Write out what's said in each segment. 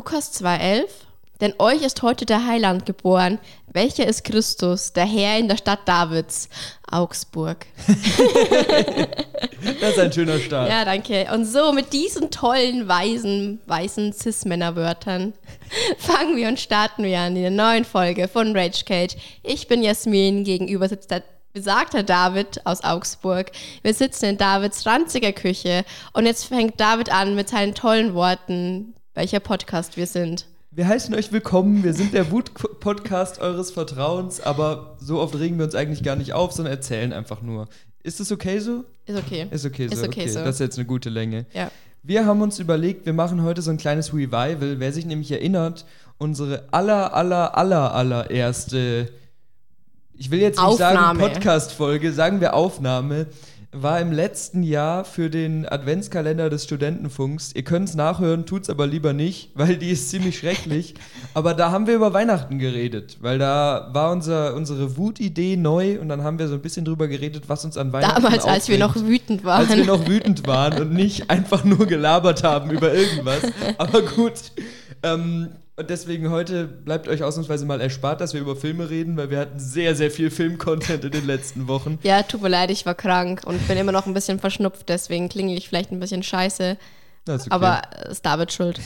Lukas 2,11. Denn euch ist heute der Heiland geboren. Welcher ist Christus, der Herr in der Stadt Davids, Augsburg? das ist ein schöner Start. Ja, danke. Und so mit diesen tollen, weisen, weißen Cis-Männer-Wörtern fangen wir und starten wir an in der neuen Folge von Rage Cage. Ich bin Jasmin, gegenüber sitzt der besagter David aus Augsburg. Wir sitzen in Davids ranziger Küche und jetzt fängt David an mit seinen tollen Worten, welcher Podcast wir sind. Wir heißen euch willkommen. Wir sind der Wut-Podcast eures Vertrauens, aber so oft regen wir uns eigentlich gar nicht auf, sondern erzählen einfach nur. Ist es okay so? Ist okay. Ist okay so. Ist okay, okay. so. Das ist jetzt eine gute Länge. Ja. Wir haben uns überlegt, wir machen heute so ein kleines Revival. Wer sich nämlich erinnert, unsere aller, aller, aller, allererste, ich will jetzt nicht Aufnahme. sagen Podcast-Folge, sagen wir Aufnahme, war im letzten Jahr für den Adventskalender des Studentenfunks. Ihr könnt es nachhören, tut es aber lieber nicht, weil die ist ziemlich schrecklich. Aber da haben wir über Weihnachten geredet, weil da war unser, unsere Wutidee neu und dann haben wir so ein bisschen drüber geredet, was uns an Weihnachten Damals, als wir noch wütend waren. Als wir noch wütend waren und nicht einfach nur gelabert haben über irgendwas. Aber gut. Ähm, und deswegen heute bleibt euch ausnahmsweise mal erspart, dass wir über Filme reden, weil wir hatten sehr, sehr viel Filmcontent in den letzten Wochen. Ja, tut mir leid, ich war krank und bin immer noch ein bisschen verschnupft, deswegen klinge ich vielleicht ein bisschen scheiße. Okay. Aber ist David schuld.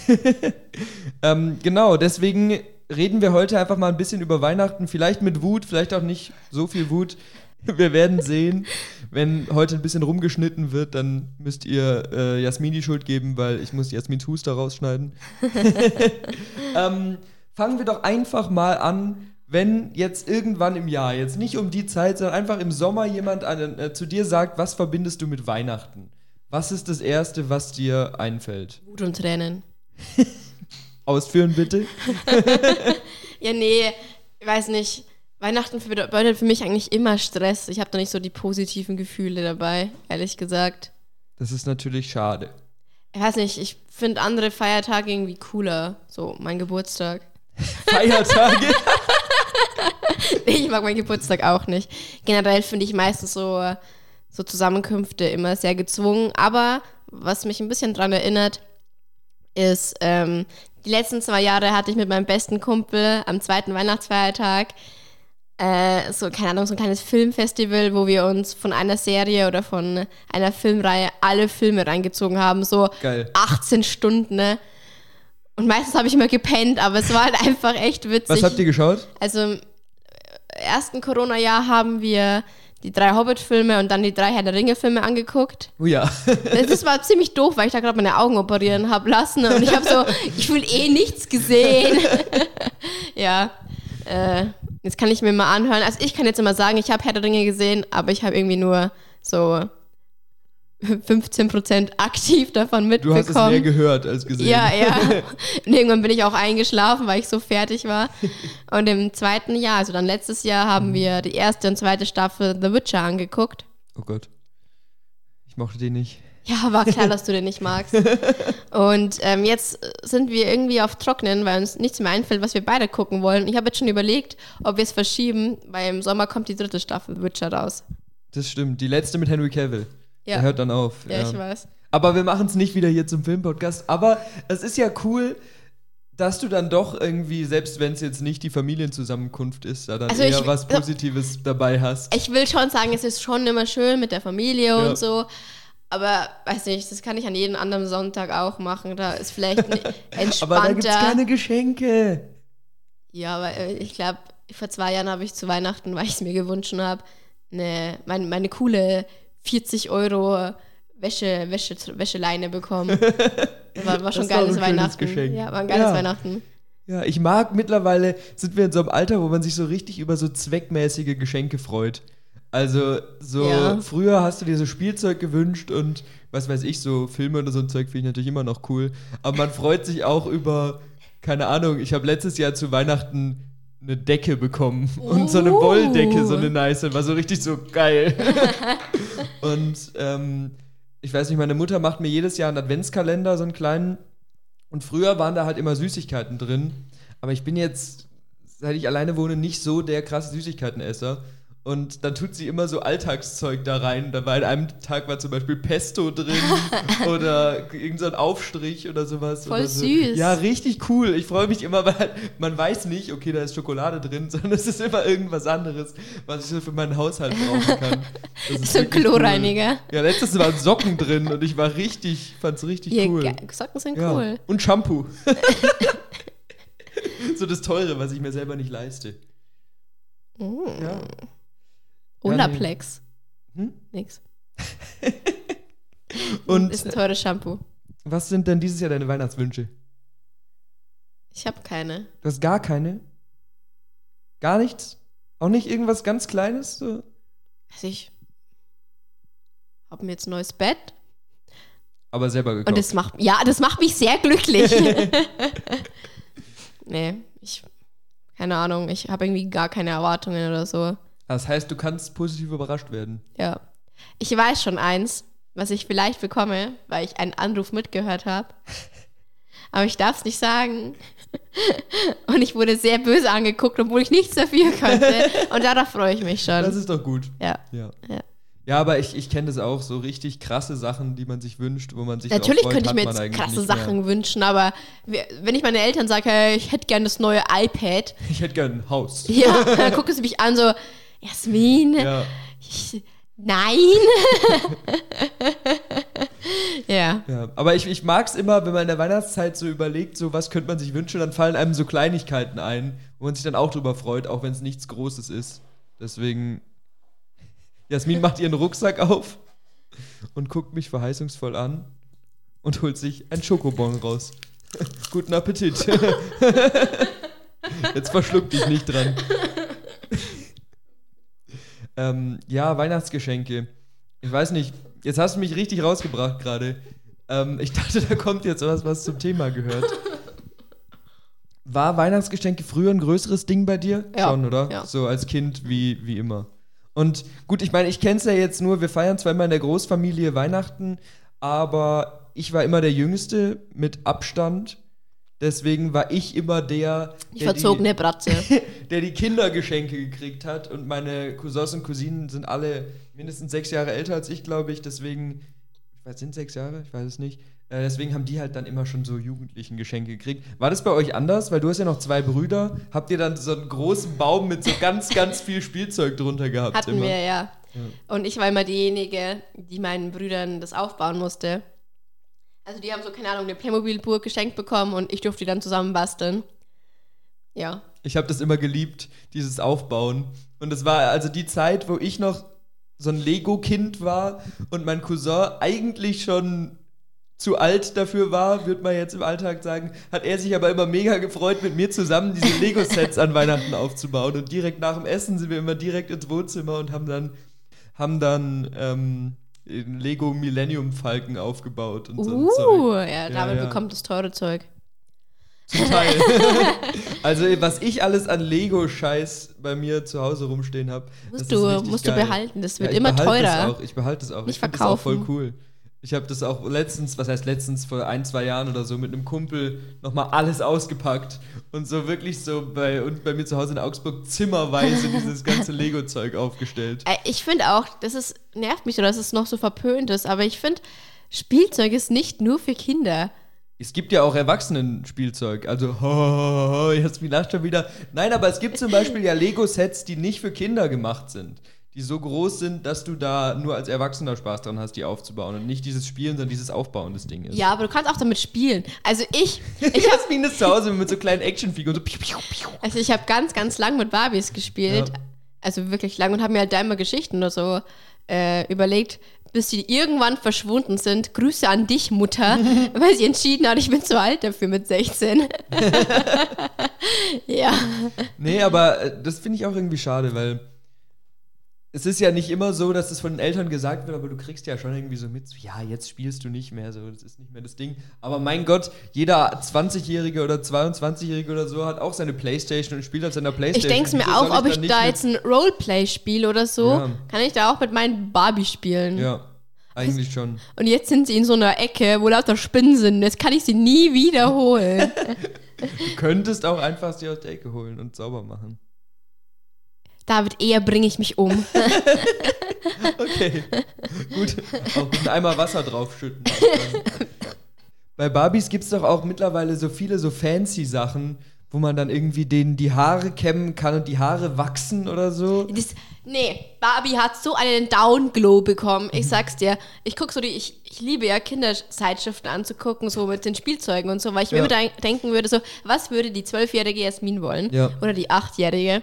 ähm, genau, deswegen reden wir heute einfach mal ein bisschen über Weihnachten, vielleicht mit Wut, vielleicht auch nicht so viel Wut. Wir werden sehen. Wenn heute ein bisschen rumgeschnitten wird, dann müsst ihr äh, Jasmin die Schuld geben, weil ich muss Jasmins Huster rausschneiden. ähm, fangen wir doch einfach mal an, wenn jetzt irgendwann im Jahr, jetzt nicht um die Zeit, sondern einfach im Sommer jemand an, äh, zu dir sagt, was verbindest du mit Weihnachten? Was ist das Erste, was dir einfällt? Wut und Tränen. Ausführen bitte. ja, nee, ich weiß nicht Weihnachten bedeutet für mich eigentlich immer Stress. Ich habe da nicht so die positiven Gefühle dabei, ehrlich gesagt. Das ist natürlich schade. Ich weiß nicht, ich finde andere Feiertage irgendwie cooler. So, mein Geburtstag. Feiertage? ich mag meinen Geburtstag auch nicht. Generell finde ich meistens so, so Zusammenkünfte immer sehr gezwungen. Aber was mich ein bisschen daran erinnert, ist, ähm, die letzten zwei Jahre hatte ich mit meinem besten Kumpel am zweiten Weihnachtsfeiertag äh, so, keine Ahnung, so ein kleines Filmfestival, wo wir uns von einer Serie oder von einer Filmreihe alle Filme reingezogen haben. So Geil. 18 Stunden, ne? Und meistens habe ich immer gepennt, aber es war halt einfach echt witzig. Was habt ihr geschaut? Also im ersten Corona-Jahr haben wir die drei Hobbit-Filme und dann die drei Herr der Ringe-Filme angeguckt. Oh ja. das war ziemlich doof, weil ich da gerade meine Augen operieren habe lassen und ich habe so, ich will eh nichts gesehen. ja. Äh, Jetzt kann ich mir mal anhören. Also ich kann jetzt immer sagen, ich habe Herr der Ringe gesehen, aber ich habe irgendwie nur so 15% aktiv davon mitbekommen. Du hast es mehr gehört als gesehen. Ja, ja. Und irgendwann bin ich auch eingeschlafen, weil ich so fertig war. Und im zweiten Jahr, also dann letztes Jahr, haben mhm. wir die erste und zweite Staffel The Witcher angeguckt. Oh Gott. Ich mochte die nicht. Ja, war klar, dass du den nicht magst. Und ähm, jetzt sind wir irgendwie auf Trocknen, weil uns nichts mehr einfällt, was wir beide gucken wollen. Ich habe jetzt schon überlegt, ob wir es verschieben, weil im Sommer kommt die dritte Staffel Witcher raus. Das stimmt. Die letzte mit Henry Cavill. Ja. Der hört dann auf. Ja, ja. ich weiß. Aber wir machen es nicht wieder hier zum Filmpodcast. Aber es ist ja cool, dass du dann doch irgendwie, selbst wenn es jetzt nicht die Familienzusammenkunft ist, da dann also eher ich, was Positives dabei hast. Ich will schon sagen, es ist schon immer schön mit der Familie ja. und so. Aber weiß nicht, das kann ich an jedem anderen Sonntag auch machen. Da ist vielleicht entspannter. aber da gibt es keine Geschenke. Ja, aber äh, ich glaube, vor zwei Jahren habe ich zu Weihnachten, weil ich es mir gewünscht habe, eine, meine, meine coole 40 Euro Wäsche, Wäsche, Wäscheleine bekommen. War, war schon ein geiles ein Weihnachten. Geschenk. Ja, war ein geiles ja. Weihnachten. Ja, ich mag mittlerweile, sind wir in so einem Alter, wo man sich so richtig über so zweckmäßige Geschenke freut. Also, so ja. früher hast du dir so Spielzeug gewünscht und was weiß ich, so Filme oder so ein Zeug finde ich natürlich immer noch cool. Aber man freut sich auch über, keine Ahnung, ich habe letztes Jahr zu Weihnachten eine Decke bekommen und so eine uh. Wolldecke, so eine nice, war so richtig so geil. und ähm, ich weiß nicht, meine Mutter macht mir jedes Jahr einen Adventskalender, so einen kleinen. Und früher waren da halt immer Süßigkeiten drin. Aber ich bin jetzt, seit ich alleine wohne, nicht so der krasse Süßigkeitenesser. Und dann tut sie immer so Alltagszeug da rein. Da war in einem Tag war zum Beispiel Pesto drin oder irgendein so Aufstrich oder sowas. Voll oder so. süß. Ja, richtig cool. Ich freue mich immer, weil man weiß nicht, okay, da ist Schokolade drin, sondern es ist immer irgendwas anderes, was ich so für meinen Haushalt brauchen kann. Das ist So ein Kloreiniger. Cool. Ja, letztes waren Socken drin und ich war richtig, fand's richtig Ja, cool. Socken sind Ja. cool. Und Shampoo. so das Teure, was ich mir selber nicht leiste. Mm. Ja. Olaplex. Hm? Nix. Und Ist ein teures Shampoo. was sind denn dieses Jahr deine Weihnachtswünsche? Ich habe keine. Du hast gar keine? Gar nichts? Auch nicht irgendwas ganz Kleines? So? Also ich habe mir jetzt ein neues Bett Aber selber gekauft. und das macht ja, das macht mich sehr glücklich. nee, ich keine Ahnung, ich habe irgendwie gar keine Erwartungen oder so. Das heißt, du kannst positiv überrascht werden. Ja. Ich weiß schon eins, was ich vielleicht bekomme, weil ich einen Anruf mitgehört habe. Aber ich darf es nicht sagen. Und ich wurde sehr böse angeguckt, obwohl ich nichts dafür konnte. Und darauf freue ich mich schon. Das ist doch gut. ja. Ja. Ja. Ja, aber ich, ich kenne das auch, so richtig krasse Sachen, die man sich wünscht, wo man sich Natürlich freut, könnte ich mir jetzt krasse nicht mehr. Sachen wünschen, aber wenn ich meine Eltern sage, hey, ich hätte gerne das neue iPad, Ich hätte gern ein Haus. ja, dann gucken sie mich an so, Jasmin, Ja, ich, nein. ja. ja. Aber ich, ich mag es immer, wenn man in der Weihnachtszeit so überlegt, so was könnte man sich wünschen, dann fallen einem so Kleinigkeiten ein, wo man sich dann auch drüber freut, auch wenn es nichts Großes ist. Deswegen, Jasmin macht ihren Rucksack auf und guckt mich verheißungsvoll an und holt sich ein Schokobon raus. Guten Appetit. Jetzt verschluck dich nicht dran. Ähm, ja, Weihnachtsgeschenke. Ich weiß nicht, jetzt hast du mich richtig rausgebracht gerade. Ähm, ich dachte, da kommt jetzt was, was zum Thema gehört. War Weihnachtsgeschenke früher ein größeres Ding bei dir? Ja, Schon, oder? ja. So als Kind wie, wie immer. Und gut, ich meine, ich kenne es ja jetzt nur, wir feiern zwar immer in der Großfamilie Weihnachten, aber ich war immer der Jüngste mit Abstand. Deswegen war ich immer der, Die der verzogene Bratze. die, der die Kindergeschenke gekriegt hat. Und meine Cousins und Cousinen sind alle mindestens sechs Jahre älter als ich, glaube ich. Deswegen, ich weiß, sind sechs Jahre? Ich weiß es nicht. Äh, deswegen haben die halt dann immer schon so jugendlichen Geschenke gekriegt. War das bei euch anders? Weil du hast ja noch zwei Brüder. Habt ihr dann so einen großen Baum mit so ganz, ganz viel Spielzeug drunter gehabt? Hatten immer? wir, ja. Und ich war immer diejenige, die meinen Brüdern das aufbauen musste. Also die haben so, keine Ahnung, eine Playmobil-Burg geschenkt bekommen und ich durfte die dann zusammen basteln. Ja. Ich habe das immer geliebt, dieses Aufbauen. Und das war also die Zeit, wo ich noch so ein Lego-Kind war und mein Cousin eigentlich schon zu alt dafür war, würde man jetzt im Alltag sagen, hat er sich aber immer mega gefreut, mit mir zusammen diese Lego-Sets an Weihnachten aufzubauen. Und direkt nach dem Essen sind wir immer direkt ins Wohnzimmer und haben dann, haben dann ähm, den Lego Millennium Falken aufgebaut und so. Uh, ja, David ja. bekommt das teure Zeug. Zum Teil. also, was ich alles an Lego-Scheiß bei mir zu Hause rumstehen habe. Musst du, musst du behalten, das wird ich immer behalte teurer. Das auch, ich behalte es auch. Nicht ich das auch voll verkaufen. cool. Ich habe das auch letztens, was heißt letztens, vor ein, zwei Jahren oder so, mit einem Kumpel nochmal alles ausgepackt und so wirklich so bei, und bei mir zu Hause in Augsburg zimmerweise dieses ganze Lego-Zeug aufgestellt. Äh, Ich finde auch, das ist, nervt mich so, dass es noch so verpönt ist, aber ich finde, Spielzeug ist nicht nur für Kinder. Es gibt ja auch Erwachsenen-Spielzeug. Also, ho, ho, ho, Jasmin lacht schon wieder. Nein, aber es gibt zum Beispiel ja Lego-Sets, die nicht für Kinder gemacht sind. Die so groß sind, dass du da nur als Erwachsener Spaß dran hast, die aufzubauen. Und nicht dieses Spielen, sondern dieses Aufbauen des Dinges. Ja, aber du kannst auch damit spielen. Also ich, Ich Jasmin ist zu Hause mit so kleinen Actionfiguren. So piu, piu, piu. also ich habe ganz, ganz lang mit Barbies gespielt. Ja. Also wirklich lang und habe mir halt da immer Geschichten oder so äh, überlegt, bis sie irgendwann verschwunden sind. Grüße an dich, Mutter, weil sie entschieden hat, ich bin zu alt dafür mit 16. ja. Nee, aber äh, das finde ich auch irgendwie schade, weil es ist ja nicht immer so, dass es von den Eltern gesagt wird, aber du kriegst ja schon irgendwie so mit, so, ja, jetzt spielst du nicht mehr, so, das ist nicht mehr das Ding. Aber mein Gott, jeder 20-Jährige oder 22-Jährige oder so hat auch seine Playstation und spielt auf seiner Ich Playstation. denke es mir Wieso auch, ob ich nicht da jetzt ein Roleplay spiele oder so, Ja. kann ich da auch mit meinen Barbie spielen. Ja, eigentlich schon. Und jetzt sind sie in so einer Ecke, wo lauter Spinnen sind. Jetzt kann ich sie nie wiederholen. Du könntest auch einfach sie aus der Ecke holen und sauber machen. David, eher bringe ich mich um. okay. Gut. Auch mit einmal Wasser draufschütten. Bei Barbies gibt es doch auch mittlerweile so viele so fancy Sachen, wo man dann irgendwie denen die Haare kämmen kann und die Haare wachsen oder so. Das, nee, Barbie hat so einen Downglow bekommen. Ich sag's dir. Ich guck so die, ich, ich liebe ja Kinderzeitschriften anzugucken, so mit den Spielzeugen und so, weil ich ja. mir immer denken würde, so, was würde die zwölfjährige Jasmin wollen? Ja. Oder die achtjährige?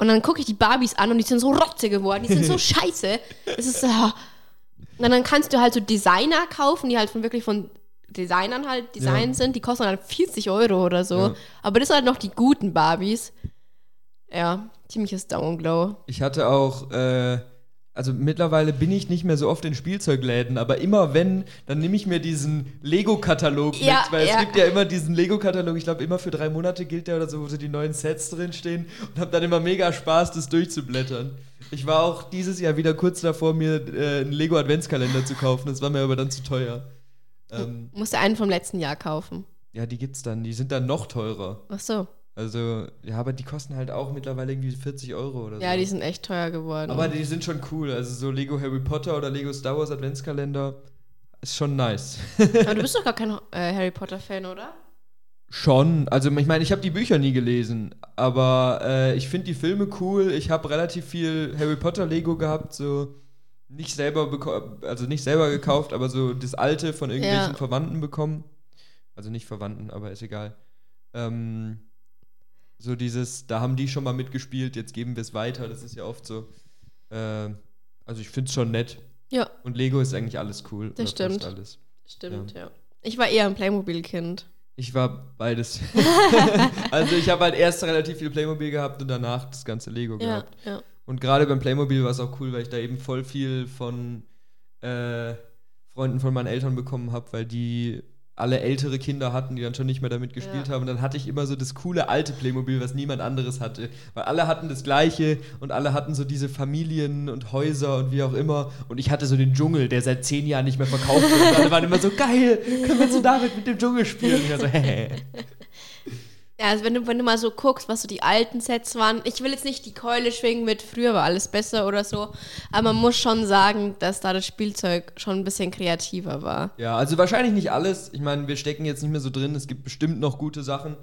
Und dann gucke ich die Barbies an und die sind so rotze geworden, die sind so scheiße. Es ist so. Und dann kannst du halt so Designer kaufen, die halt von wirklich von Designern halt Design ja. sind, die kosten dann 40 Euro oder so. Ja. Aber das sind halt noch die guten Barbies. Ja, ziemliches Downglow. Ich hatte auch, äh, also mittlerweile bin ich nicht mehr so oft in Spielzeugläden, aber immer wenn, dann nehme ich mir diesen Lego-Katalog ja, mit, weil ja. es gibt ja immer diesen Lego-Katalog, ich glaube immer für drei Monate gilt der oder so, wo so die neuen Sets drinstehen und habe dann immer mega Spaß, das durchzublättern. Ich war auch dieses Jahr wieder kurz davor, mir äh, einen Lego-Adventskalender zu kaufen, das war mir aber dann zu teuer. Ähm, musst du einen vom letzten Jahr kaufen. Ja, die gibt's dann. Die sind dann noch teurer. Ach so. Also, ja, aber die kosten halt auch mittlerweile irgendwie 40 Euro oder so. Ja, die sind echt teuer geworden. Aber die sind schon cool. Also, so Lego Harry Potter oder Lego Star Wars Adventskalender ist schon nice. aber du bist doch gar kein äh, Harry Potter-Fan, oder? Schon. Also, ich meine, ich habe die Bücher nie gelesen. Aber äh, ich finde die Filme cool. Ich habe relativ viel Harry Potter Lego gehabt. So nicht selber also nicht selber gekauft, aber so das alte von irgendwelchen ja. Verwandten bekommen. Also nicht Verwandten, aber ist egal. Ähm, so dieses, da haben die schon mal mitgespielt, jetzt geben wir es weiter. Das ist ja oft so. Äh, also ich finde es schon nett. Ja. Und Lego ist eigentlich alles cool. Das stimmt. Alles. Stimmt, ja. ja. Ich war eher ein Playmobil-Kind. Ich war beides. also ich habe halt erst relativ viel Playmobil gehabt und danach das ganze Lego ja, gehabt. Ja. Und gerade beim Playmobil war es auch cool, weil ich da eben voll viel von äh, Freunden von meinen Eltern bekommen habe, weil die alle ältere Kinder hatten, die dann schon nicht mehr damit gespielt ja. haben. Und dann hatte ich immer so das coole alte Playmobil, was niemand anderes hatte. Weil alle hatten das gleiche und alle hatten so diese Familien und Häuser und wie auch immer. Und ich hatte so den Dschungel, der seit zehn Jahren nicht mehr verkauft wird. Und alle waren immer so geil, können wir so damit mit dem Dschungel spielen? Und ich war so, hä. Ja, also wenn du, wenn du mal so guckst, was so die alten Sets waren, ich will jetzt nicht die Keule schwingen mit früher war alles besser oder so, aber man muss schon sagen, dass da das Spielzeug schon ein bisschen kreativer war. Ja, also wahrscheinlich nicht alles. Ich meine, wir stecken jetzt nicht mehr so drin, es gibt bestimmt noch gute Sachen,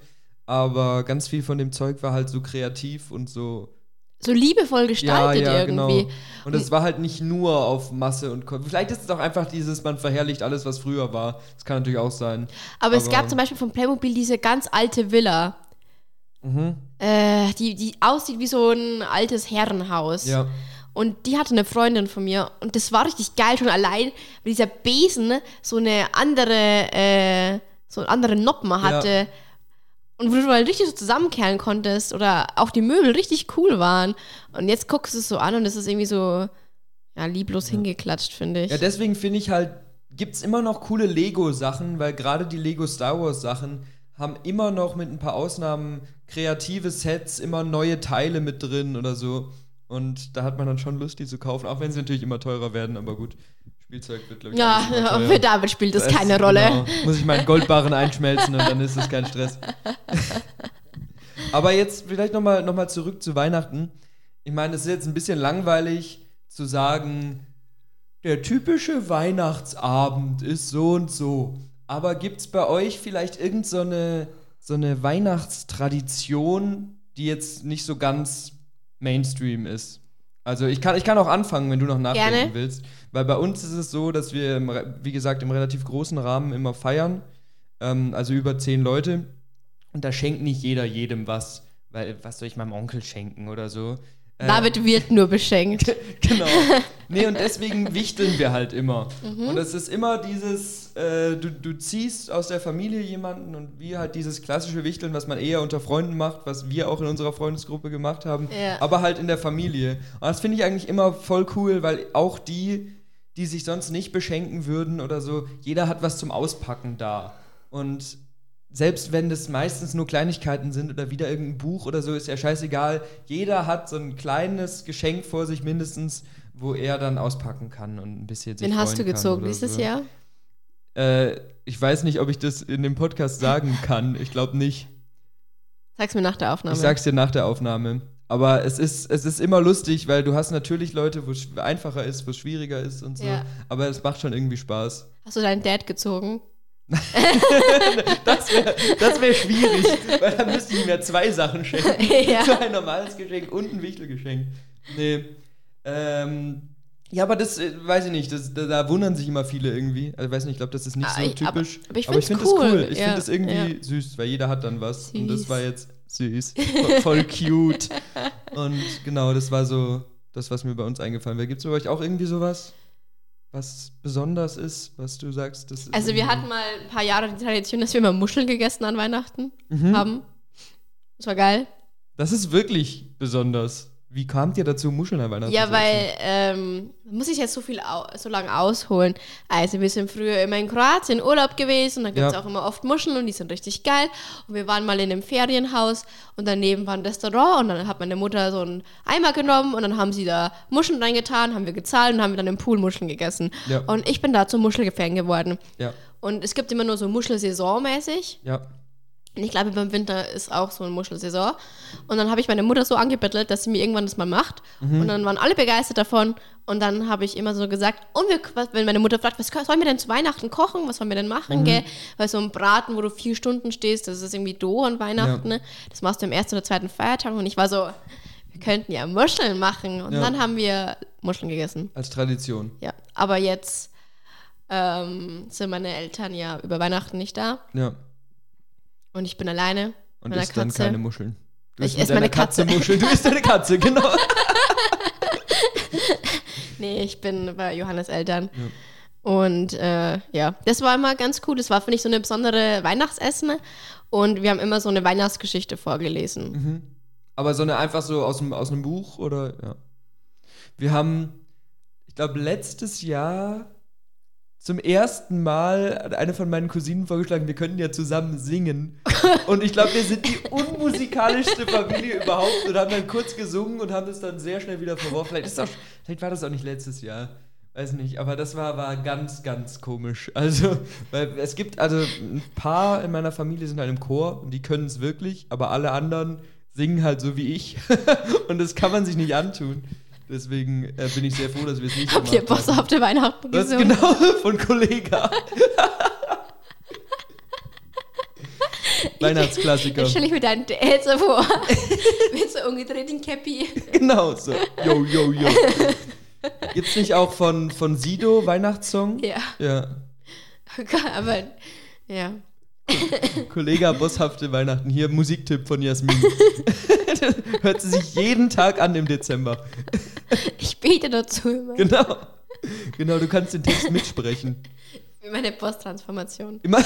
aber ganz viel von dem Zeug war halt so kreativ und so so liebevoll gestaltet ja, ja, irgendwie. Genau. Und es war halt nicht nur auf Masse und Kon vielleicht ist es auch einfach dieses, man verherrlicht alles, was früher war. Das kann natürlich auch sein. Aber, Aber es gab zum Beispiel von Playmobil diese ganz alte Villa. Mhm. Äh, die, die aussieht wie so ein altes Herrenhaus. Ja. Und die hatte eine Freundin von mir und das war richtig geil schon allein, weil dieser Besen so eine andere, äh, so einen anderen Noppen hatte. Ja und wo du mal richtig so zusammenkehren konntest oder auch die Möbel richtig cool waren. Und jetzt guckst du es so an und es ist irgendwie so ja, lieblos ja. hingeklatscht, finde ich. Ja, deswegen finde ich halt, gibt es immer noch coole Lego-Sachen, weil gerade die Lego Star Wars-Sachen haben immer noch mit ein paar Ausnahmen kreative Sets, immer neue Teile mit drin oder so. Und da hat man dann schon Lust, die zu kaufen, auch wenn sie natürlich immer teurer werden, aber gut. Spielzeug wird, glaube ich. Ja, für David spielt das, das keine Rolle. Genau, muss ich meinen Goldbarren einschmelzen und dann ist es kein Stress. Aber jetzt vielleicht nochmal noch mal zurück zu Weihnachten. Ich meine, es ist jetzt ein bisschen langweilig zu sagen, der typische Weihnachtsabend ist so und so. Aber gibt es bei euch vielleicht irgendeine so, so eine Weihnachtstradition, die jetzt nicht so ganz Mainstream ist? Also ich kann, ich kann auch anfangen, wenn du noch nachdenken Gerne. willst. Weil bei uns ist es so, dass wir, im, wie gesagt, im relativ großen Rahmen immer feiern. Ähm, also über zehn Leute. Und da schenkt nicht jeder jedem was. Weil, was soll ich meinem Onkel schenken oder so? Äh, David wird nur beschenkt. genau. Nee, und deswegen wichteln wir halt immer. Mhm. Und es ist immer dieses, äh, du, du ziehst aus der Familie jemanden und wir halt dieses klassische Wichteln, was man eher unter Freunden macht, was wir auch in unserer Freundesgruppe gemacht haben, ja. aber halt in der Familie. Und das finde ich eigentlich immer voll cool, weil auch die, die sich sonst nicht beschenken würden oder so, jeder hat was zum Auspacken da. Und selbst wenn das meistens nur Kleinigkeiten sind oder wieder irgendein Buch oder so, ist ja scheißegal. Jeder hat so ein kleines Geschenk vor sich mindestens, wo er dann auspacken kann und ein bisschen sich Wen hast du gezogen dieses so. Jahr? Äh, ich weiß nicht, ob ich das in dem Podcast sagen kann. Ich glaube nicht. Sag's mir nach der Aufnahme. Ich sag's dir nach der Aufnahme. Aber es ist, es ist immer lustig, weil du hast natürlich Leute, wo es einfacher ist, wo es schwieriger ist und so. Ja. Aber es macht schon irgendwie Spaß. Hast du deinen Dad gezogen? das wäre das wär schwierig, weil dann müsste ich mir zwei Sachen schenken. Ja. So ein normales Geschenk und ein Wichtelgeschenk. Nee. Ähm, ja, aber das äh, weiß ich nicht, das, da, da, wundern sich immer viele irgendwie. Also, ich weiß nicht, ich glaube, das ist nicht ah, so typisch. Aber, aber ich finde find cool. das cool. Ich ja, finde das irgendwie ja. süß, weil jeder hat dann was. Süß. Und das war jetzt süß. Voll cute. Und genau, das war so das, was mir bei uns eingefallen wäre. Gibt es bei euch auch irgendwie sowas? Was besonders ist, was du sagst? also wir hatten mal ein paar Jahre die Tradition, dass wir immer Muscheln gegessen an Weihnachten mhm. haben. Das war geil. Das ist wirklich besonders. Wie kamt ihr dazu, Muscheln an Weihnachten Ja, weil, ähm, muss ich jetzt so viel, so lange ausholen. Also, wir sind früher immer in Kroatien Urlaub gewesen und da gibt es ja. auch immer oft Muscheln und die sind richtig geil. Und wir waren mal in einem Ferienhaus und daneben war ein Restaurant und dann hat meine Mutter so einen Eimer genommen und dann haben sie da Muscheln reingetan, haben wir gezahlt und haben wir dann im Pool Muscheln gegessen. Ja. Und ich bin da zum Muschelgefäng geworden. Ja. Und es gibt immer nur so Muschelsaison mäßig. Ja. Ich glaube, beim Winter ist auch so eine Muschelsaison. Und dann habe ich meine Mutter so angebettelt, dass sie mir irgendwann das mal macht. Mhm. Und dann waren alle begeistert davon. Und dann habe ich immer so gesagt, und wir, wenn meine Mutter fragt, was sollen wir denn zu Weihnachten kochen? Was sollen wir denn machen? Mhm. Gell? Weil so ein Braten, wo du vier Stunden stehst, das ist irgendwie do an Weihnachten. Ja. Ne? Das machst du am ersten oder zweiten Feiertag. Und ich war so, wir könnten ja Muscheln machen. Und ja. dann haben wir Muscheln gegessen. Als Tradition. Ja, aber jetzt ähm, sind meine Eltern ja über Weihnachten nicht da. Ja. Und ich bin alleine. Und isst Katze. dann keine Muscheln. Du ich esse meine Katze. Katze Muscheln. Du isst deine Katze, genau. nee, ich bin bei Johannes Eltern. Ja. Und äh, ja, das war immer ganz cool. Das war, finde ich, so eine besondere Weihnachtsessen. Und wir haben immer so eine Weihnachtsgeschichte vorgelesen. Mhm. Aber so eine einfach so aus, dem, aus einem Buch oder ja. Wir haben, ich glaube, letztes Jahr zum ersten Mal eine von meinen Cousinen vorgeschlagen, wir könnten ja zusammen singen. Und ich glaube, wir sind die unmusikalischste Familie überhaupt und haben dann kurz gesungen und haben es dann sehr schnell wieder verworfen. Vielleicht, auch, vielleicht war das auch nicht letztes Jahr. Weiß nicht, aber das war, war ganz, ganz komisch. Also, weil es gibt, also ein paar in meiner Familie sind halt im Chor und die können es wirklich, aber alle anderen singen halt so wie ich. und das kann man sich nicht antun. Deswegen äh, bin ich sehr froh, dass wir es nicht Habt ihr bosshafte Weihnachten das gesungen? Das genau, von Kollega. Weihnachtsklassiker. Ich stelle ich mir deinen Dad so vor. Mit so umgedrehten Cappy. Genau so. Yo, yo, yo. Gibt's nicht auch von, von Sido Weihnachtssong? Ja. Ja. Okay, aber, ja. Kollege bosshafte Weihnachten. Hier Musiktipp von Jasmin. Hört sie sich jeden Tag an im Dezember. Ich bete dazu immer. Genau. Genau, du kannst den Text mitsprechen. Wie meine Posttransformation. Immer.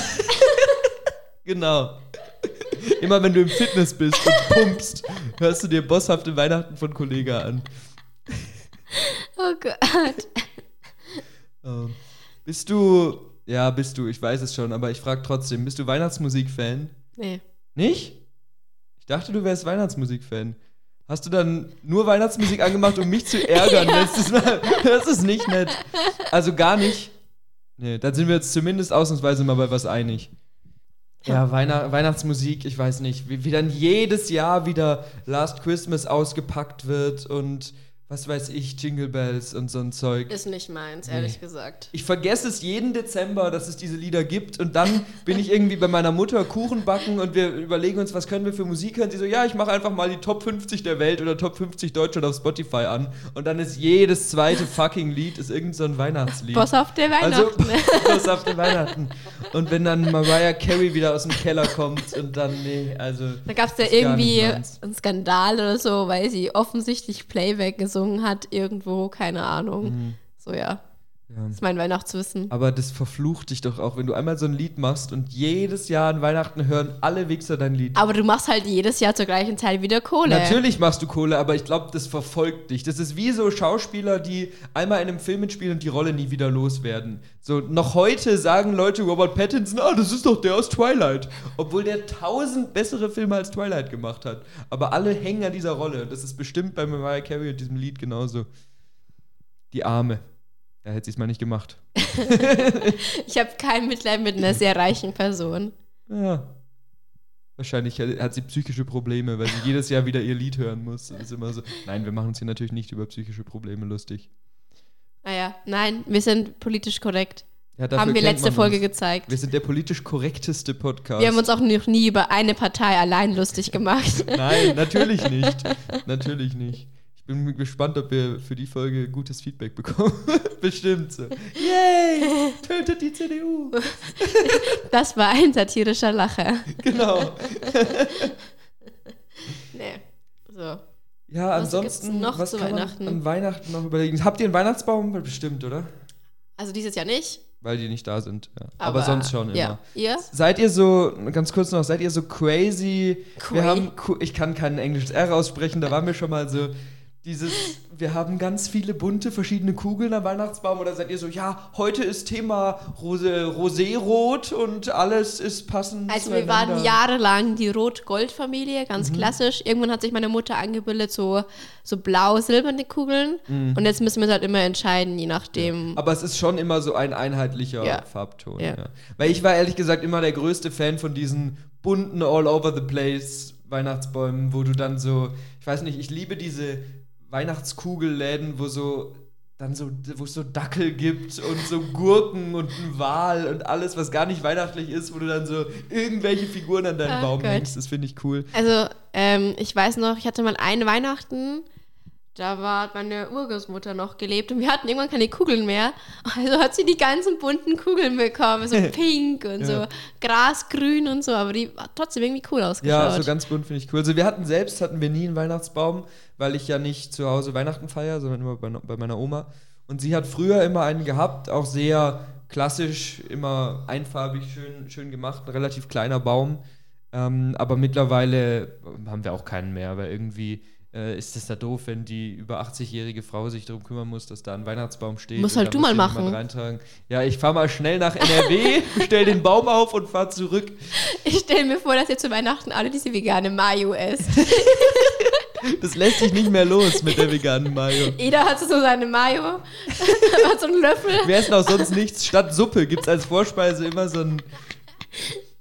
genau. Immer wenn du im Fitness bist und pumpst, hörst du dir bosshafte Weihnachten von Kollega an. Oh Gott. Oh. Bist du ja, bist du, ich weiß es schon, aber ich frage trotzdem, bist du Weihnachtsmusik-Fan? Nee. Nicht? Ich dachte, du wärst Weihnachtsmusik-Fan. Hast du dann nur Weihnachtsmusik angemacht, um mich zu ärgern ja. letztes Mal? Das ist nicht nett. Also gar nicht. Nee, dann sind wir jetzt zumindest ausnahmsweise mal bei was einig. Ja, Weihnacht Weihnachtsmusik, ich weiß nicht, wie, wie dann jedes Jahr wieder Last Christmas ausgepackt wird und was weiß ich, Jingle Bells und so ein Zeug. Ist nicht meins, ehrlich nee. gesagt. Ich vergesse es jeden Dezember, dass es diese Lieder gibt und dann bin ich irgendwie bei meiner Mutter Kuchen backen und wir überlegen uns, was können wir für Musik hören. Sie so, ja, ich mache einfach mal die Top 50 der Welt oder Top 50 Deutschland auf Spotify an und dann ist jedes zweite fucking Lied ist irgend so ein Weihnachtslied. Boss auf der also, Weihnachten. Also, Boss auf der Weihnachten. Und wenn dann Mariah Carey wieder aus dem Keller kommt und dann, nee, also. Da gab es ja irgendwie einen Skandal oder so, weil sie offensichtlich Playback gesungen gesungen hat irgendwo, keine Ahnung. Mhm. So ja. Ja. Das ist mein Weihnachtswissen. Aber das verflucht dich doch auch, wenn du einmal so ein Lied machst und jedes Jahr an Weihnachten hören alle Wichser dein Lied. Aber du machst halt jedes Jahr zur gleichen Zeit wieder Kohle. Natürlich machst du Kohle, aber ich glaube, das verfolgt dich. Das ist wie so Schauspieler, die einmal in einem Film mitspielen und die Rolle nie wieder loswerden. So, noch heute sagen Leute Robert Pattinson, ah, das ist doch der aus Twilight. Obwohl der tausend bessere Filme als Twilight gemacht hat. Aber alle hängen an dieser Rolle. Das ist bestimmt bei Mariah Carey und diesem Lied genauso. Die Arme. Da hätte sie es mal nicht gemacht. ich habe kein Mitleid mit einer sehr reichen Person. Ja. Wahrscheinlich hat sie psychische Probleme, weil sie jedes Jahr wieder ihr Lied hören muss. Das ist immer so. Nein, wir machen uns hier natürlich nicht über psychische Probleme lustig. Naja, ah nein, wir sind politisch korrekt. Ja, haben wir letzte Folge uns. gezeigt. Wir sind der politisch korrekteste Podcast. Wir haben uns auch noch nie über eine Partei allein lustig gemacht. Nein, natürlich nicht. natürlich nicht. Ich bin gespannt, ob wir für die Folge gutes Feedback bekommen. Bestimmt so. Yay! Tötet die CDU! das war ein satirischer Lacher. Genau. nee. So. Ja, was ansonsten, noch was zu kann Weihnachten? man an Weihnachten noch überlegen? Habt ihr einen Weihnachtsbaum? Bestimmt, oder? Also dieses Jahr nicht. Weil die nicht da sind. Ja. Aber, Aber, sonst schon immer. Ja. Ihr? Seid ihr so, ganz kurz noch, seid ihr so crazy? Quay? Wir haben, ich kann kein englisches R aussprechen, da waren wir schon mal so dieses, wir haben ganz viele bunte verschiedene Kugeln am Weihnachtsbaum oder seid ihr so, ja, heute ist Thema Rose, Rosérot und alles ist passend. Also wir waren jahrelang die Rot-Gold-Familie, ganz mhm. klassisch. Irgendwann hat sich meine Mutter angebildet, so, so blau-silberne Kugeln. Mhm. Und jetzt müssen wir es halt immer entscheiden, je nachdem. Ja. Aber es ist schon immer so ein einheitlicher ja. Farbton. Ja. Weil ich war ehrlich gesagt immer der größte Fan von diesen bunten All Over the Place Weihnachtsbäumen, wo du dann so, ich weiß nicht, ich liebe diese Weihnachtskugelläden, wo so dann so, wo es so Dackel gibt und so Gurken und ein Wal und alles, was gar nicht weihnachtlich ist, wo du dann so irgendwelche Figuren an deinen oh Baum Gott. hängst. Das finde ich cool. Also, ähm, ich weiß noch, ich hatte mal eine Weihnachten, da war meine Urgroßmutter noch gelebt und wir hatten irgendwann keine Kugeln mehr. Also hat sie die ganzen bunten Kugeln bekommen, so pink und ja. so grasgrün und so, aber die hat trotzdem irgendwie cool ausgeschaut. Ja, so ganz bunt finde ich cool. Also wir hatten selbst, hatten wir nie einen Weihnachtsbaum, weil ich ja nicht zu Hause Weihnachten feiere, sondern immer bei, bei meiner Oma. Und sie hat früher immer einen gehabt, auch sehr klassisch, immer einfarbig, schön, schön gemacht, ein relativ kleiner Baum. Ähm, aber mittlerweile haben wir auch keinen mehr, weil irgendwie äh, ist es da doof, wenn die über 80-jährige Frau sich darum kümmern muss, dass da ein Weihnachtsbaum steht. Muss halt du mal machen. Reintragen. Ja, ich fahre mal schnell nach NRW, stell den Baum auf und fahr zurück. Ich stelle mir vor, dass ihr zu Weihnachten alle diese vegane Mayo esst. Das lässt sich nicht mehr los mit der veganen Mayo. Jeder hat so seine Mayo, hat so einen Löffel. Wir essen auch sonst nichts. Statt Suppe gibt es als Vorspeise immer so ein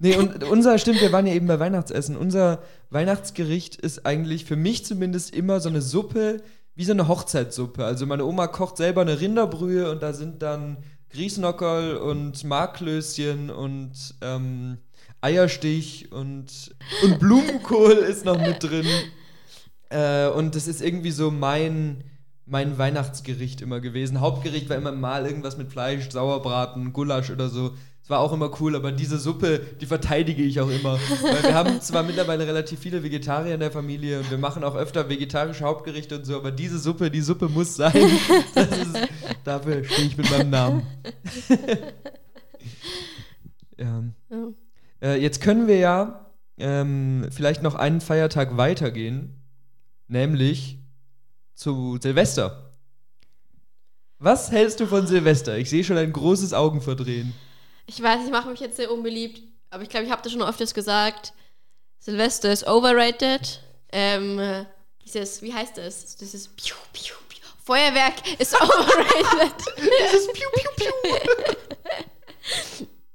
Nee, und unser, stimmt, wir waren ja eben bei Weihnachtsessen. Unser Weihnachtsgericht ist eigentlich für mich zumindest immer so eine Suppe, wie so eine Hochzeitssuppe. Also meine Oma kocht selber eine Rinderbrühe und da sind dann Grießnockerl und Marklöschen und ähm, Eierstich und, und Blumenkohl ist noch mit drin. Äh, und das ist irgendwie so mein, mein Weihnachtsgericht immer gewesen. Hauptgericht war immer mal irgendwas mit Fleisch, Sauerbraten, Gulasch oder so war auch immer cool, aber diese Suppe, die verteidige ich auch immer. Weil wir haben zwar mittlerweile relativ viele Vegetarier in der Familie und wir machen auch öfter vegetarische Hauptgerichte und so, aber diese Suppe, die Suppe muss sein. Ist, dafür stehe ich mit meinem Namen. ja. Oh. Äh, jetzt können wir ja ähm, vielleicht noch einen Feiertag weitergehen, nämlich zu Silvester. Was hältst du von Silvester? Ich sehe schon ein großes Augenverdrehen. Ich weiß, ich mache mich jetzt sehr unbeliebt, aber ich glaube, ich habe das schon öfters gesagt. Silvester ist overrated. Ähm, dieses, wie heißt das? Dieses Piu, Piu, Piu. Feuerwerk ist overrated. dieses Piu, Piu, Piu.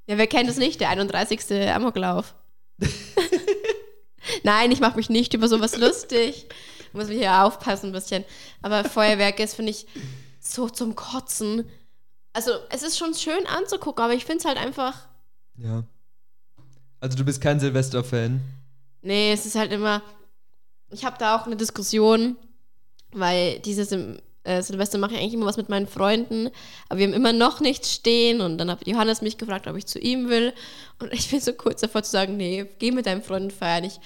ja, wer kennt es nicht? Der 31. Amoklauf. Nein, ich mache mich nicht über sowas lustig. Muss mich hier aufpassen ein bisschen. Aber Feuerwerk ist, finde ich, so zum Kotzen also es ist schon schön anzugucken, aber ich finde es halt einfach. Ja. Also du bist kein Silvester-Fan? Nee, es ist halt immer. Ich habe da auch eine Diskussion, weil dieses äh, Silvester mache ich eigentlich immer was mit meinen Freunden, aber wir haben immer noch nichts stehen und dann hat Johannes mich gefragt, ob ich zu ihm will und ich bin so kurz davor zu sagen, nee, geh mit deinen Freunden feiern. Ich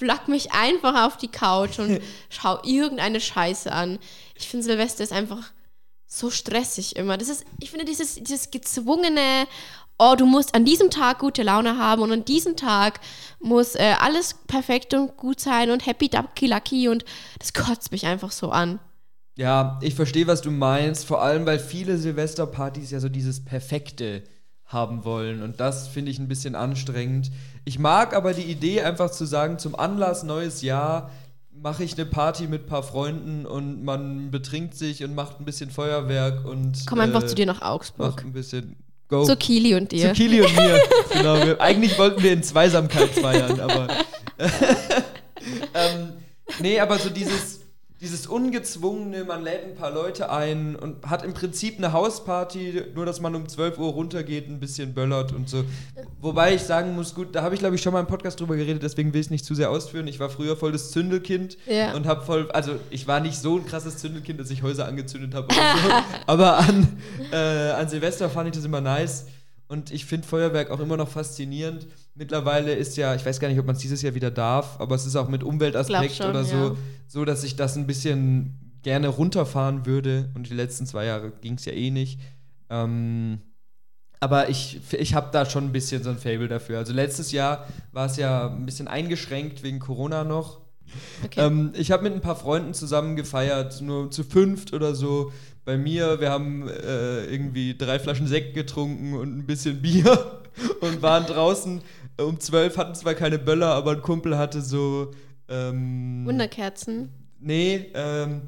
flack mich einfach auf die Couch und schau irgendeine Scheiße an. Ich finde Silvester ist einfach so stressig immer. Das ist, ich finde, dieses, dieses gezwungene, oh, du musst an diesem Tag gute Laune haben und an diesem Tag muss äh, alles perfekt und gut sein und happy ducky lucky und das kotzt mich einfach so an. Ja, ich verstehe, was du meinst, vor allem, weil viele Silvesterpartys ja so dieses Perfekte haben wollen und das finde ich ein bisschen anstrengend. Ich mag aber die Idee einfach zu sagen, zum Anlass neues Jahr mache ich eine Party mit ein paar Freunden und man betrinkt sich und macht ein bisschen Feuerwerk und. Komm einfach äh, zu dir nach Augsburg. Macht ein bisschen. Go. Zu Kili und dir. Zu Kili und mir. genau. Wir, eigentlich wollten wir in Zweisamkeit feiern, aber ähm, nee, aber so dieses, dieses ungezwungene, man lädt ein paar Leute ein und hat im Prinzip eine Hausparty, nur dass man um 12 Uhr runtergeht, ein bisschen böllert und so. Wobei ich sagen muss, gut, da habe ich glaube ich schon mal im Podcast drüber geredet, deswegen will ich es nicht zu sehr ausführen. Ich war früher voll das Zündelkind ja. und habe voll, also ich war nicht so ein krasses Zündelkind, dass ich Häuser angezündet habe, so, aber an, äh, an Silvester fand ich das immer nice. Und ich finde Feuerwerk auch immer noch faszinierend. Mittlerweile ist ja, ich weiß gar nicht, ob man es dieses Jahr wieder darf, aber es ist auch mit Umweltaspekt schon, oder so, ja. so, dass ich das ein bisschen gerne runterfahren würde. Und die letzten zwei Jahre ging es ja eh nicht. Ähm, aber ich, ich habe da schon ein bisschen so ein Fable dafür. Also letztes Jahr war es ja ein bisschen eingeschränkt wegen Corona noch. Okay. Ähm, ich habe mit ein paar Freunden zusammen gefeiert, nur zu fünft oder so bei mir, wir haben äh, irgendwie drei Flaschen Sekt getrunken und ein bisschen Bier und waren draußen um zwölf, hatten zwar keine Böller, aber ein Kumpel hatte so ähm, Wunderkerzen. Nee, ähm,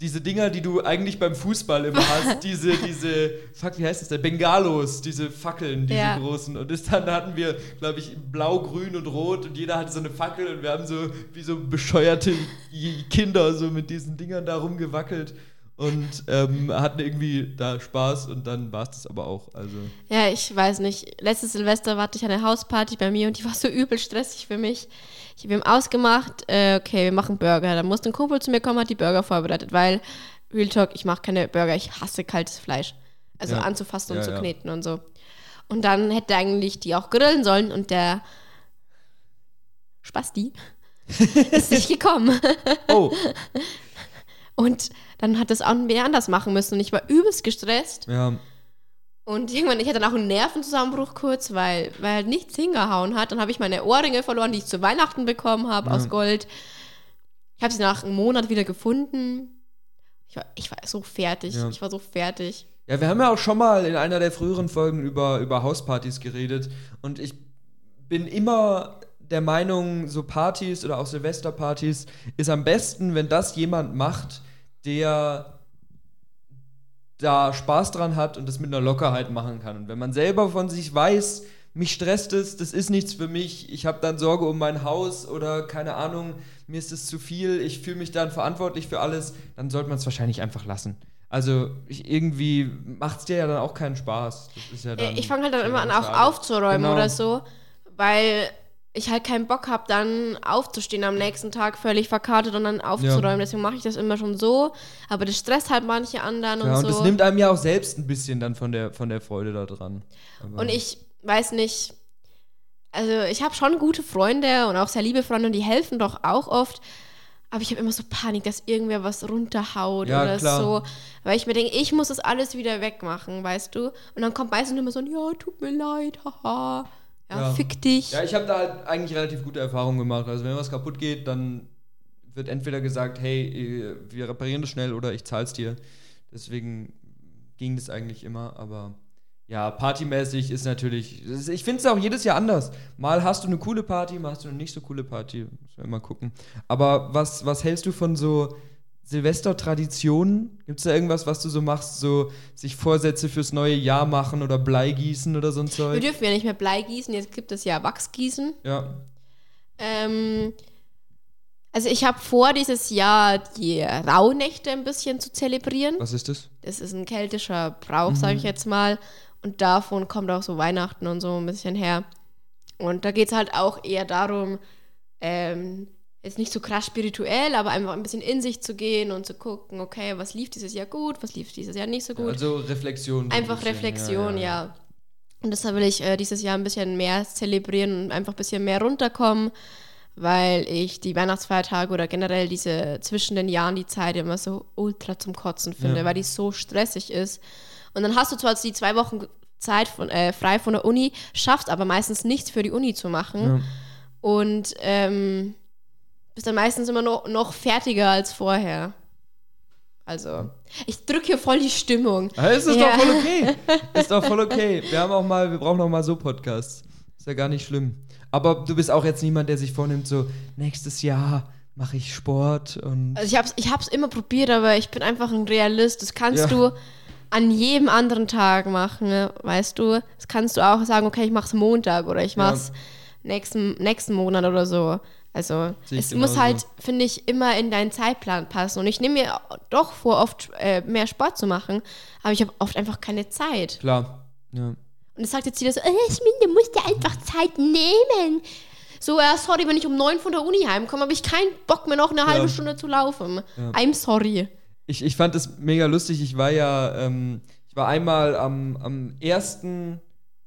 diese Dinger, die du eigentlich beim Fußball immer hast, diese, diese, fuck, wie heißt das denn? Bengalos, diese Fackeln, diese ja. großen. Und das dann hatten wir, glaube ich, blau, grün und rot und jeder hatte so eine Fackel und wir haben so wie so bescheuerte Kinder so mit diesen Dingern da rumgewackelt und ähm, hatten irgendwie da Spaß und dann war es das aber auch. Also. Ja, ich weiß nicht. Letztes Silvester hatte ich eine Hausparty bei mir und die war so übel stressig für mich. Ich habe ihm ausgemacht, äh, okay, wir machen Burger. Dann musste ein Kumpel zu mir kommen, hat die Burger vorbereitet, weil, Real Talk, ich mache keine Burger, ich hasse kaltes Fleisch. Also ja. anzufassen und ja, zu kneten ja. und so. Und dann hätte eigentlich die auch grillen sollen und der Spasti ist nicht gekommen. Oh. Und dann hat das auch wieder anders machen müssen. Und ich war übelst gestresst. Ja. Und irgendwann, ich hatte dann auch einen Nervenzusammenbruch kurz, weil, weil halt nichts hingehauen hat. Dann habe ich meine Ohrringe verloren, die ich zu Weihnachten bekommen habe ja. aus Gold. Ich habe sie nach einem Monat wieder gefunden. Ich war, ich war so fertig. Ja. Ich war so fertig. Ja, wir haben ja auch schon mal in einer der früheren Folgen über, über Hauspartys geredet. Und ich bin immer der Meinung, so Partys oder auch Silvesterpartys ist am besten, wenn das jemand macht, der da Spaß dran hat und das mit einer Lockerheit machen kann. Und wenn man selber von sich weiß, mich stresst es, das ist nichts für mich, ich habe dann Sorge um mein Haus oder keine Ahnung, mir ist es zu viel, ich fühle mich dann verantwortlich für alles, dann sollte man es wahrscheinlich einfach lassen. Also ich, irgendwie macht es dir ja dann auch keinen Spaß. Ja ich fange halt dann immer an, auch aufzuräumen genau. oder so, weil ich halt keinen Bock habe, dann aufzustehen am nächsten Tag völlig verkartet und dann aufzuräumen. Ja. Deswegen mache ich das immer schon so. Aber das stresst halt manche anderen ja, und, so. Und das nimmt einem ja auch selbst ein bisschen dann von der, von der Freude da dran. Aber und ich weiß nicht, also ich habe schon gute Freunde und auch sehr liebe Freunde und die helfen doch auch oft. Aber ich habe immer so Panik, dass irgendwer was runterhaut ja, oder klar. so. Weil ich mir denke, ich muss das alles wieder wegmachen, weißt du? Und dann kommt meistens immer so, ja, tut mir leid, haha. Ja, ja. fick dich. Ja, ich habe da halt eigentlich relativ gute Erfahrungen gemacht. Also wenn was kaputt geht, dann wird entweder gesagt, hey, wir reparieren das schnell oder ich zahl's dir. Deswegen ging das eigentlich immer, aber ja, partymäßig ist natürlich, ich finde es auch jedes Jahr anders. Mal hast du eine coole Party, mal hast du eine nicht so coole Party, muss man immer gucken. Aber was, was hältst du von so Silvester-Traditionen? Gibt es da irgendwas, was du so machst, so sich Vorsätze fürs neue Jahr machen oder Blei gießen oder so ein Zeug? Wir dürfen ja nicht mehr Blei gießen, jetzt gibt es ja Wachsgießen. Ja. Ähm, also ich habe vor, dieses Jahr die Rauhnächte ein bisschen zu zelebrieren. Was ist das? Das ist ein keltischer Brauch, mhm. sage ich jetzt mal. Und davon kommt auch so Weihnachten und so ein bisschen her. Und da geht es halt auch eher darum, ähm, ist nicht so krass spirituell, aber einfach ein bisschen in sich zu gehen und zu gucken, okay, was lief dieses Jahr gut, was lief dieses Jahr nicht so gut. Also Reflexion. Einfach bisschen, Reflexion, ja, ja. ja, Und deshalb will ich äh, dieses Jahr ein bisschen mehr zelebrieren und einfach ein bisschen mehr runterkommen, weil ich die Weihnachtsfeiertage oder generell diese zwischen den Jahren die Zeit immer so ultra zum Kotzen finde, ja. weil die so stressig ist. Und dann hast du zwar die zwei Wochen Zeit von, äh, frei von der Uni, schaffst aber meistens nichts für die Uni zu machen. Und ähm, bist dann meistens immer noch, noch fertiger als vorher. Also, ich drücke hier voll die Stimmung. Ja, ist ja. doch voll okay. Ist doch voll okay. Wir haben auch mal, wir brauchen auch mal so Podcasts. Ist ja gar nicht schlimm. Aber du bist auch jetzt niemand, der sich vornimmt, so nächstes Jahr mache ich Sport und. Also ich hab's, ich hab's immer probiert, aber ich bin einfach ein Realist. Das kannst ja. du an jedem anderen Tag machen, ne? weißt du? Das kannst du auch sagen, okay, ich mach's Montag oder ich mach's. Ja nächsten, nächsten Monat oder so. Also es muss halt, finde ich, immer in deinen Zeitplan passen. Und ich nehme mir doch vor, oft äh, mehr Sport zu machen, aber ich habe oft einfach keine Zeit. Klar, ja. Und es sagt jetzt jeder so, äh, du musst dir einfach Zeit nehmen. So, ja, sorry, wenn ich um neun von der Uni heimkomme, habe ich keinen Bock mehr noch eine halbe Stunde zu laufen. Ja. I'm sorry. Ich, ich fand das mega lustig. Ich war ja, ähm, ich war einmal am, am 1.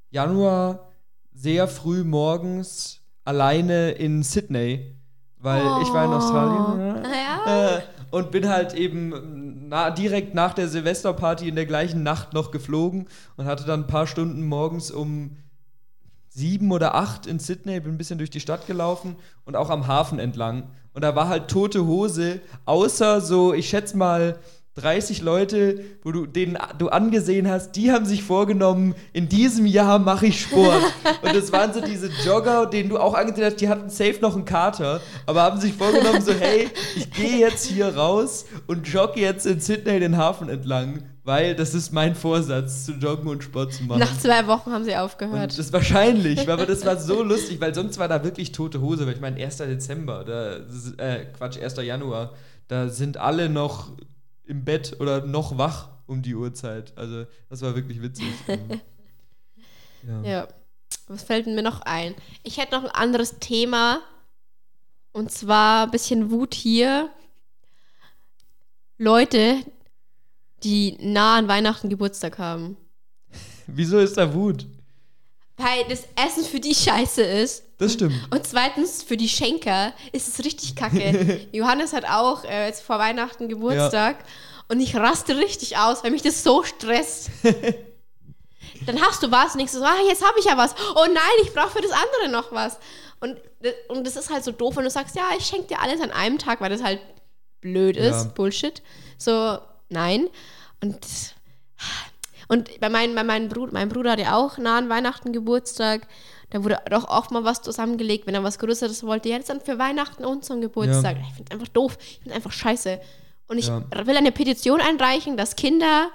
Januar sehr früh morgens alleine in Sydney, weil oh. ich war in Australien ja. äh, und bin halt eben na, direkt nach der Silvesterparty in der gleichen Nacht noch geflogen und hatte dann ein paar Stunden morgens um sieben oder acht in Sydney, bin ein bisschen durch die Stadt gelaufen und auch am Hafen entlang. Und da war halt tote Hose, außer so, ich schätze mal, 30 Leute, wo du denen du angesehen hast, die haben sich vorgenommen, in diesem Jahr mache ich Sport. und das waren so diese Jogger, denen du auch angesehen hast, die hatten safe noch einen Kater, aber haben sich vorgenommen so, hey, ich gehe jetzt hier raus und jogge jetzt in Sydney den Hafen entlang, weil das ist mein Vorsatz, zu joggen und Sport zu machen. Nach zwei Wochen haben sie aufgehört. Und das ist wahrscheinlich, aber das war so lustig, weil sonst war da wirklich tote Hose, weil ich meine, 1. Dezember, da, äh, Quatsch, 1. Januar, da sind alle noch im Bett oder noch wach um die Uhrzeit. Also das war wirklich witzig. ja. ja. Was fällt mir noch ein? Ich hätte noch ein anderes Thema. Und zwar ein bisschen Wut hier. Leute, die nah an Weihnachten Geburtstag haben. Wieso ist da Wut? Weil das Essen für die scheiße ist. Das stimmt. Und zweitens, für die Schenker ist es richtig kacke. Johannes hat auch äh, jetzt vor Weihnachten Geburtstag ja. und ich raste richtig aus, weil mich das so stresst. Dann hast du was und denkst so, ah, jetzt habe ich ja was. Oh nein, ich brauche für das andere noch was. Und, und das ist halt so doof, wenn du sagst, ja, ich schenke dir alles an einem Tag, weil das halt blöd ist, ja. Bullshit. So, nein. Und und bei, mein, bei meinem Bruder, mein Bruder hat ja auch nah an Weihnachten Geburtstag. Da wurde doch oft mal was zusammengelegt, wenn er was Größeres wollte. Ist dann für Weihnachten und zum Geburtstag. Ja. Ich finde es einfach doof. Ich finde einfach scheiße. Und ich ja. will eine Petition einreichen, dass Kinder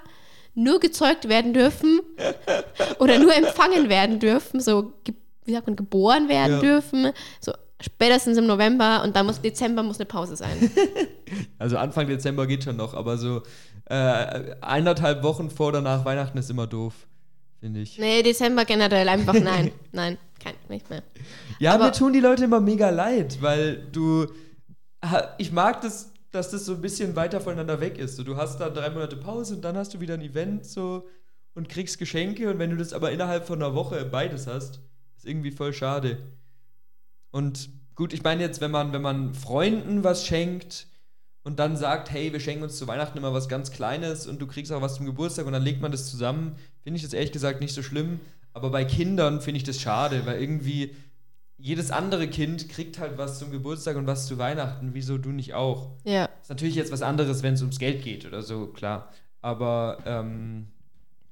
nur gezeugt werden dürfen oder nur empfangen werden dürfen, so, wie sagt man, geboren werden ja. dürfen. So spätestens im November und dann muss Dezember muss eine Pause sein. Also Anfang Dezember geht schon noch, aber so äh, eineinhalb Wochen vor oder nach Weihnachten ist immer doof, finde ich. Nee, Dezember generell einfach nein. nein, kein, nicht mehr. Ja, Aber mir tun die Leute immer mega leid, weil du. Ich mag das, dass das so ein bisschen weiter voneinander weg ist. So, du hast da drei Monate Pause und dann hast du wieder ein Event so und kriegst Geschenke und wenn du das aber innerhalb von einer Woche beides hast, ist irgendwie voll schade. Und gut, ich meine jetzt, wenn man, wenn man Freunden was schenkt, und dann sagt, hey, wir schenken uns zu Weihnachten immer was ganz Kleines und du kriegst auch was zum Geburtstag und dann legt man das zusammen, finde ich das ehrlich gesagt nicht so schlimm. Aber bei Kindern finde ich das schade, weil irgendwie jedes andere Kind kriegt halt was zum Geburtstag und was zu Weihnachten. Wieso du nicht auch? Ja. Ist natürlich jetzt was anderes, wenn es ums Geld geht oder so, klar. Aber ähm,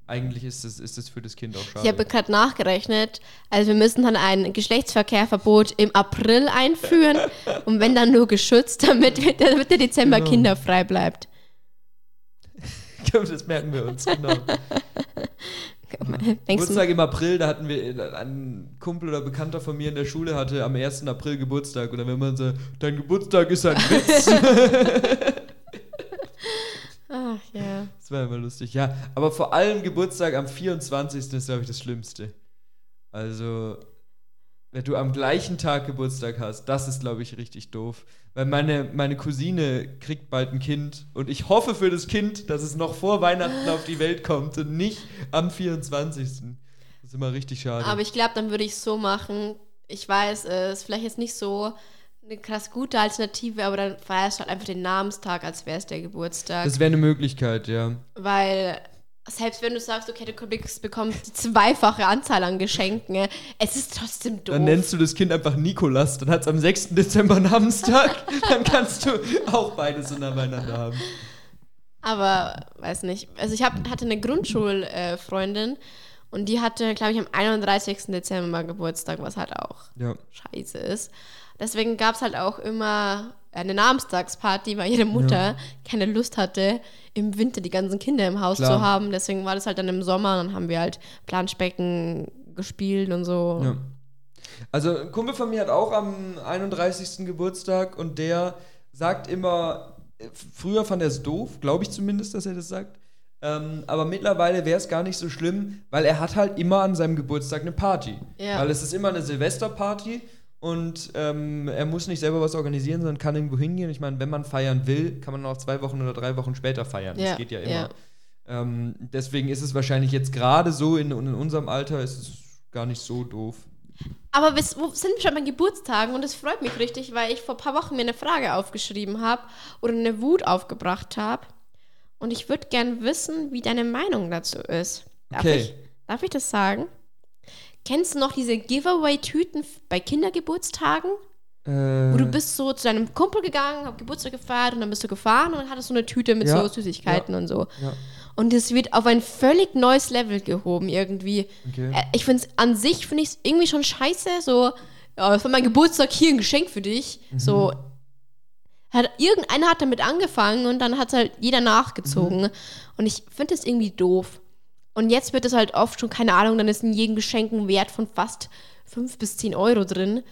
eigentlich ist es, ist es für das Kind auch schade. Ich habe gerade nachgerechnet. Also wir müssen dann ein Geschlechtsverkehrverbot im April einführen und wenn dann nur geschützt, damit, damit der Dezember genau. kinderfrei bleibt. Das merken wir uns, genau. Geburtstag im April, da hatten wir, ein Kumpel oder Bekannter von mir in der Schule hatte am 1. April Geburtstag und dann wenn man so, dein Geburtstag ist ein Witz. Ach ja. Das war immer lustig, ja. Aber vor allem Geburtstag am 24. ist, glaube ich, das Schlimmste. Also, wenn du am gleichen Tag Geburtstag hast, das ist, glaube ich, richtig doof. Weil meine, meine Cousine kriegt bald ein Kind und ich hoffe für das Kind, dass es noch vor Weihnachten auf die Welt kommt und nicht am 24. Das ist immer richtig schade. Aber ich glaube, dann würde ich es so machen. Ich weiß, es ist vielleicht jetzt nicht so eine krass gute Alternative, aber dann feierst du halt einfach den Namenstag, als wäre es der Geburtstag. Das wäre eine Möglichkeit, ja. Weil selbst wenn du sagst, okay, du bekommst die zweifache Anzahl an Geschenken, es ist trotzdem doof. Dann nennst du das Kind einfach Nikolas, dann hat es am 6. Dezember Namenstag, dann kannst du auch beides untereinander haben. Aber, weiß nicht. Also ich hab, hatte eine Grundschulfreundin und die hatte, glaube ich, am 31. Dezember Geburtstag, was halt auch ja. scheiße ist. Deswegen gab es halt auch immer eine Namenstagsparty, weil ihre Mutter ja. keine Lust hatte, im Winter die ganzen Kinder im Haus Klar. zu haben. Deswegen war das halt dann im Sommer und dann haben wir halt Planschbecken gespielt und so. Ja. Also ein Kumpel von mir hat auch am 31. Geburtstag und der sagt immer, früher fand er es doof, glaube ich zumindest, dass er das sagt. Ähm, aber mittlerweile wäre es gar nicht so schlimm, weil er hat halt immer an seinem Geburtstag eine Party. Ja. Weil es ist immer eine Silvesterparty und ähm, er muss nicht selber was organisieren, sondern kann irgendwo hingehen. Ich meine, wenn man feiern will, kann man auch zwei Wochen oder drei Wochen später feiern. Ja. Das geht ja immer. Ja. Ähm, deswegen ist es wahrscheinlich jetzt gerade so in, in unserem Alter ist es gar nicht so doof. Aber wir sind schon bei Geburtstagen und es freut mich richtig, weil ich vor ein paar Wochen mir eine Frage aufgeschrieben habe oder eine Wut aufgebracht habe. Und ich würde gern wissen, wie deine Meinung dazu ist. Darf, okay. ich, darf ich das sagen? Kennst du noch diese Giveaway-Tüten bei Kindergeburtstagen? Äh. Wo du bist so zu deinem Kumpel gegangen, hab Geburtstag gefeiert und dann bist du gefahren und dann hattest du eine Tüte mit ja. so Süßigkeiten ja. und so. Ja. Und es wird auf ein völlig neues Level gehoben irgendwie. Okay. Äh, ich finde es an sich, finde ich es irgendwie schon scheiße. So, ja, das war mein Geburtstag, hier ein Geschenk für dich. Mhm. So, hat, irgendeiner hat damit angefangen und dann hat es halt jeder nachgezogen. Mhm. Und ich finde das irgendwie doof. Und jetzt wird es halt oft schon, keine Ahnung, dann ist in jedem Geschenk ein Wert von fast 5 bis 10 Euro drin.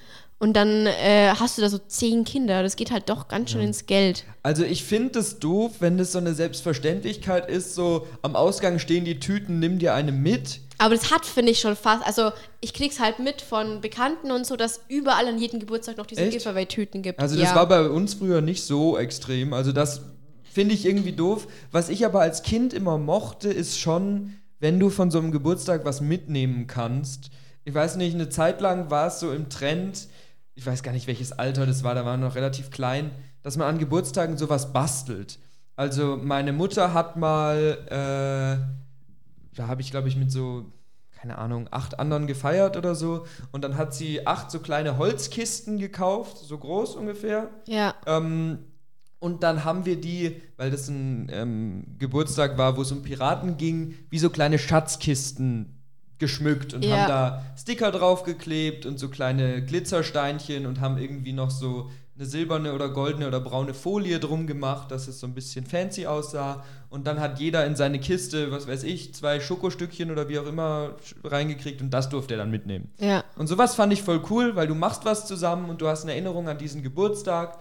Und dann äh, hast du da so zehn Kinder. Das geht halt doch ganz schön ja. ins Geld. Also ich finde es doof, wenn das so eine Selbstverständlichkeit ist, so am Ausgang stehen die Tüten, nimm dir eine mit. Aber das hat, finde ich, schon fast. Also ich krieg's halt mit von Bekannten und so, dass überall an jedem Geburtstag noch diese Giveaway-Tüten gibt. Also das ja. war bei uns früher nicht so extrem. Also das finde ich irgendwie doof. Was ich aber als Kind immer mochte, ist schon, wenn du von so einem Geburtstag was mitnehmen kannst. Ich weiß nicht, eine Zeit lang war es so im Trend, ich weiß gar nicht, welches Alter das war, da war noch relativ klein, dass man an Geburtstagen sowas bastelt. Also meine Mutter hat mal, äh, da habe ich glaube ich mit so, keine Ahnung, acht anderen gefeiert oder so. Und dann hat sie acht so kleine Holzkisten gekauft, so groß ungefähr. Ja. Ähm, und dann haben wir die, weil das ein ähm, Geburtstag war, wo es um Piraten ging, wie so kleine Schatzkisten geschmückt und ja. haben da Sticker draufgeklebt und so kleine Glitzersteinchen und haben irgendwie noch so eine silberne oder goldene oder braune Folie drum gemacht, dass es so ein bisschen fancy aussah. Und dann hat jeder in seine Kiste, was weiß ich, zwei Schokostückchen oder wie auch immer reingekriegt und das durfte er dann mitnehmen. Ja. Und sowas fand ich voll cool, weil du machst was zusammen und du hast eine Erinnerung an diesen Geburtstag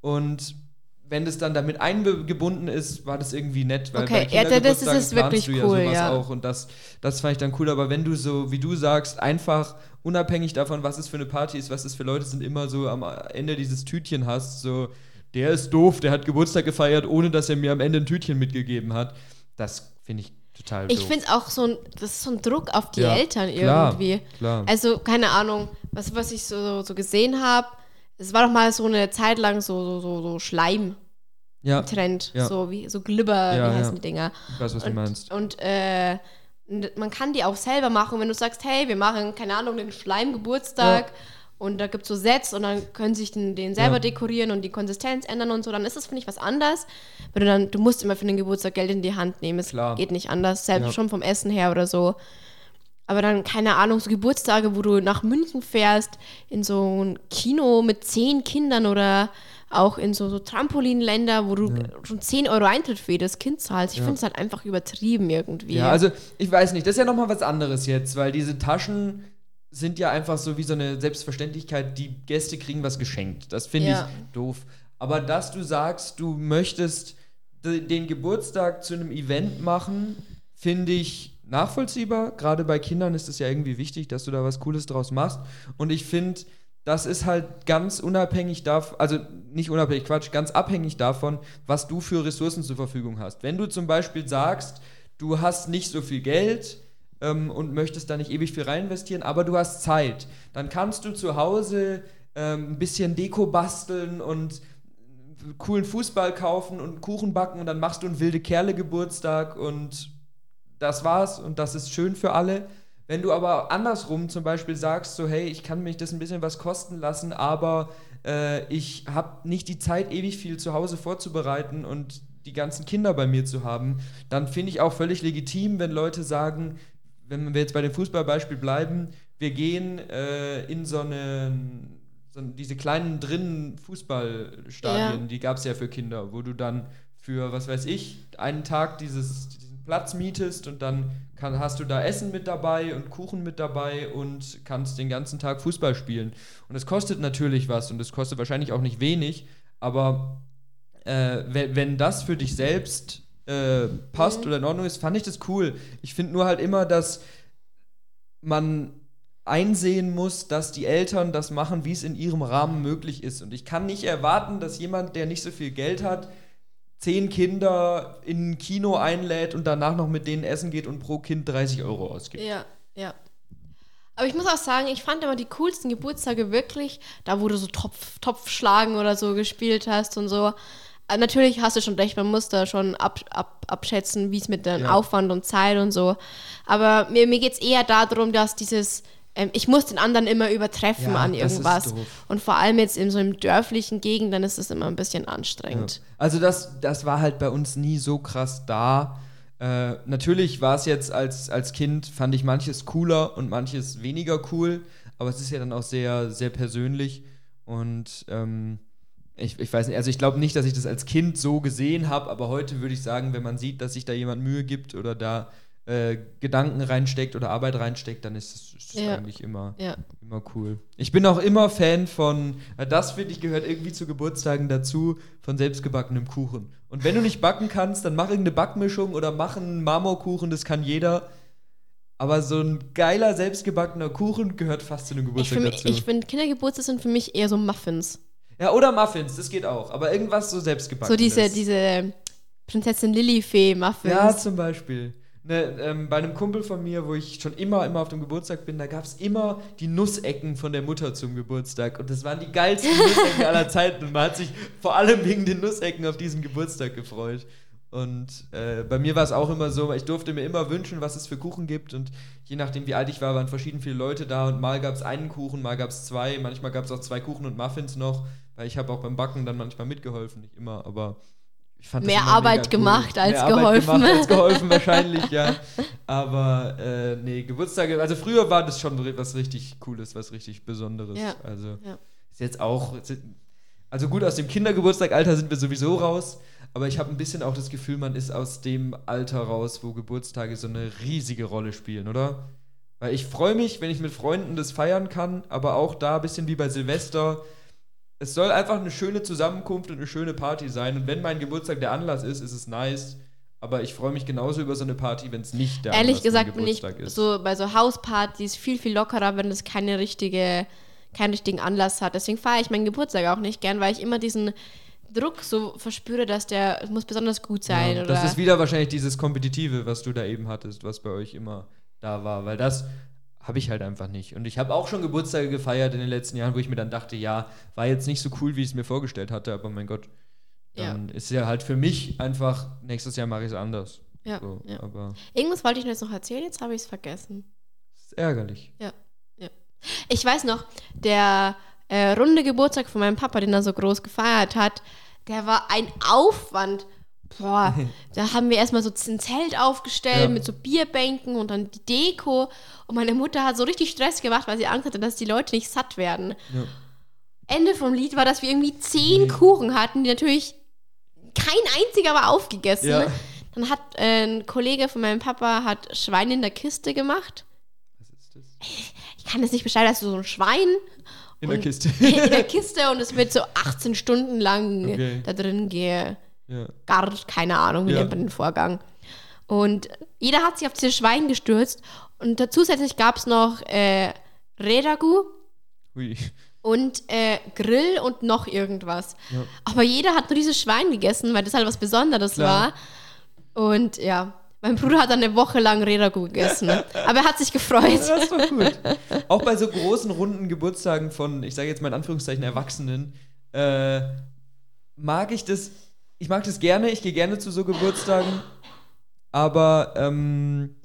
und wenn das dann damit eingebunden ist, war das irgendwie nett. Weil okay, ja, das ist es wirklich cool, ja, ja. auch und das, das fand ich dann cool. Aber wenn du so, wie du sagst, einfach unabhängig davon, was es für eine Party ist, was es für Leute sind, immer so am Ende dieses Tütchen hast, so, der ist doof, der hat Geburtstag gefeiert, ohne dass er mir am Ende ein Tütchen mitgegeben hat. Das finde ich total Ich finde es auch so ein, das ist so ein Druck auf die ja, Eltern irgendwie. Klar, klar. Also, keine Ahnung, was, was ich so, so gesehen habe es war doch mal so eine Zeit lang so, so, so, so Schleim. Ja. Trend, ja. so wie so Glibber, ja, wie heißen die Dinger. Ich weiß, was und, du meinst. Und äh, man kann die auch selber machen, wenn du sagst, hey, wir machen, keine Ahnung, den Schleimgeburtstag und da gibt es so Sets und dann können sich den, den selber dekorieren und die Konsistenz ändern und so, dann ist das, finde ich, was anders. Wenn du dann, du musst immer für den Geburtstag Geld in die Hand nehmen, es Klar. geht nicht anders, selbst schon vom Essen her oder so. Aber dann, keine Ahnung, so Geburtstage, wo du nach München fährst, in so ein Kino mit zehn Kindern oder auch in so, so Trampolinländer, wo du ja. schon 10 Euro Eintritt für jedes Kind zahlst. Ich ja. finde es halt einfach übertrieben irgendwie. Ja, also ich weiß nicht, das ist ja nochmal was anderes jetzt, weil diese Taschen sind ja einfach so wie so eine Selbstverständlichkeit, die Gäste kriegen was geschenkt. Das finde ja. ich doof. Aber dass du sagst, du möchtest den Geburtstag zu einem Event machen, finde ich nachvollziehbar. Gerade bei Kindern ist es ja irgendwie wichtig, dass du da was Cooles draus machst. Und ich finde, das ist halt ganz unabhängig davon, also nicht unabhängig, Quatsch, ganz abhängig davon, was du für Ressourcen zur Verfügung hast. Wenn du zum Beispiel sagst, du hast nicht so viel Geld ähm, und möchtest da nicht ewig viel reinvestieren, aber du hast Zeit, dann kannst du zu Hause ähm, ein bisschen Deko basteln und coolen Fußball kaufen und Kuchen backen und dann machst du einen wilde Kerle Geburtstag und das war's und das ist schön für alle. Wenn du aber andersrum zum Beispiel sagst, so hey, ich kann mich das ein bisschen was kosten lassen, aber äh, ich habe nicht die Zeit, ewig viel zu Hause vorzubereiten und die ganzen Kinder bei mir zu haben, dann finde ich auch völlig legitim, wenn Leute sagen, wenn wir jetzt bei dem Fußballbeispiel bleiben, wir gehen äh, in so eine so diese kleinen drinnen Fußballstadien, ja. die gab es ja für Kinder, wo du dann für, was weiß ich, einen Tag dieses, Platz mietest und dann kann, hast du da Essen mit dabei und Kuchen mit dabei und kannst den ganzen Tag Fußball spielen. Und es kostet natürlich was und es kostet wahrscheinlich auch nicht wenig, aber äh, wenn, wenn das für dich selbst äh, passt mhm. oder in Ordnung ist, fand ich das cool. Ich finde nur halt immer, dass man einsehen muss, dass die Eltern das machen, wie es in ihrem Rahmen möglich ist. Und ich kann nicht erwarten, dass jemand, der nicht so viel Geld hat, zehn Kinder in ein Kino einlädt und danach noch mit denen essen geht und pro Kind 30 Euro ausgibt. Ja, ja. Aber ich muss auch sagen, ich fand immer die coolsten Geburtstage wirklich, da wo du so Topf, Topfschlagen oder so gespielt hast und so. Äh, natürlich hast du schon recht, man muss da schon ab, ab, abschätzen, wie es mit dem ja. Aufwand und Zeit und so. Aber mir, mir geht es eher darum, dass dieses, ähm, ich muss den anderen immer übertreffen ja, an irgendwas. Und vor allem jetzt in so einem dörflichen Gegend, dann ist das immer ein bisschen anstrengend. Ja. Also das, das war halt bei uns nie so krass da. Äh, natürlich war es jetzt als, als Kind, fand ich manches cooler und manches weniger cool, aber es ist ja dann auch sehr, sehr persönlich und ähm, ich, ich weiß nicht, also ich glaube nicht, dass ich das als Kind so gesehen habe, aber heute würde ich sagen, wenn man sieht, dass sich da jemand Mühe gibt oder da äh, Gedanken reinsteckt oder Arbeit reinsteckt, dann ist das, ist das ja. eigentlich immer, ja. immer cool. Ich bin auch immer Fan von, äh, das finde ich gehört irgendwie zu Geburtstagen dazu, von selbstgebackenem Kuchen. Und wenn du nicht backen kannst, dann mach irgendeine Backmischung oder mach einen Marmorkuchen, das kann jeder. Aber so ein geiler selbstgebackener Kuchen gehört fast zu einem Geburtstag ich dazu. Ich finde, Kindergeburtstage sind für mich eher so Muffins. Ja, oder Muffins, das geht auch. Aber irgendwas so selbstgebacken. So diese, diese Prinzessin Lillifee-Muffins. Ja, zum Beispiel. Ne, ähm, bei einem Kumpel von mir, wo ich schon immer, immer auf dem Geburtstag bin, da gab es immer die Nussecken von der Mutter zum Geburtstag. Und das waren die geilsten Nussecken aller Zeiten. Und man hat sich vor allem wegen den Nussecken auf diesen Geburtstag gefreut. Und äh, bei mir war es auch immer so, ich durfte mir immer wünschen, was es für Kuchen gibt. Und je nachdem, wie alt ich war, waren verschieden viele Leute da. Und mal gab es einen Kuchen, mal gab es zwei. Manchmal gab es auch zwei Kuchen und Muffins noch. Weil ich habe auch beim Backen dann manchmal mitgeholfen, nicht immer, aber Mehr Arbeit gemacht cool. als Mehr geholfen. Arbeit gemacht als geholfen wahrscheinlich, ja. Aber äh, nee, Geburtstage, also früher war das schon was richtig Cooles, was richtig Besonderes. Ja. Also ja. ist jetzt auch, also gut, aus dem Kindergeburtstagalter sind wir sowieso raus, aber ich habe ein bisschen auch das Gefühl, man ist aus dem Alter raus, wo Geburtstage so eine riesige Rolle spielen, oder? Weil ich freue mich, wenn ich mit Freunden das feiern kann, aber auch da ein bisschen wie bei Silvester es soll einfach eine schöne Zusammenkunft und eine schöne Party sein. Und wenn mein Geburtstag der Anlass ist, ist es nice. Aber ich freue mich genauso über so eine Party, wenn es nicht der Ehrlich Anlass gesagt bin ich ist. so bei so Hauspartys viel, viel lockerer, wenn es keine richtige, keinen richtigen Anlass hat. Deswegen feiere ich meinen Geburtstag auch nicht gern, weil ich immer diesen Druck so verspüre, dass der muss besonders gut sein. Ja, das ist wieder wahrscheinlich dieses Kompetitive, was du da eben hattest, was bei euch immer da war. Weil das habe ich halt einfach nicht. Und ich habe auch schon Geburtstage gefeiert in den letzten Jahren, wo ich mir dann dachte, ja, war jetzt nicht so cool, wie ich es mir vorgestellt hatte, aber mein Gott, dann ja. ist ja halt für mich einfach, nächstes Jahr mache ich es anders. Ja, so, ja. Aber Irgendwas wollte ich jetzt noch erzählen, jetzt habe ich es vergessen. Das ist ärgerlich. Ja, ja. Ich weiß noch, der äh, runde Geburtstag von meinem Papa, den er so groß gefeiert hat, der war ein Aufwand boah, da haben wir erstmal so ein Zelt aufgestellt ja. mit so Bierbänken und dann die Deko. Und meine Mutter hat so richtig Stress gemacht, weil sie Angst hatte, dass die Leute nicht satt werden. Ja. Ende vom Lied war, dass wir irgendwie zehn mhm. Kuchen hatten, die natürlich kein einziger war aufgegessen. Ja. Dann hat äh, ein Kollege von meinem Papa hat Schwein in der Kiste gemacht. Was ist das? Ich kann das nicht beschreiben, das ist so ein Schwein. In der Kiste. in der Kiste und es wird so 18 Stunden lang okay. da drin ge ja. Gar keine Ahnung, wie ja. nennt man den Vorgang. Und jeder hat sich auf dieses Schwein gestürzt. Und zusätzlich gab es noch äh, Redagu Ui. und äh, Grill und noch irgendwas. Ja. Aber jeder hat nur dieses Schwein gegessen, weil das halt was Besonderes Klar. war. Und ja, mein Bruder hat dann eine Woche lang Redagu gegessen. aber er hat sich gefreut. Das ist doch gut. Auch bei so großen, runden Geburtstagen von, ich sage jetzt mal in Anführungszeichen, Erwachsenen, äh, mag ich das ich mag das gerne, ich gehe gerne zu so Geburtstagen, aber ähm,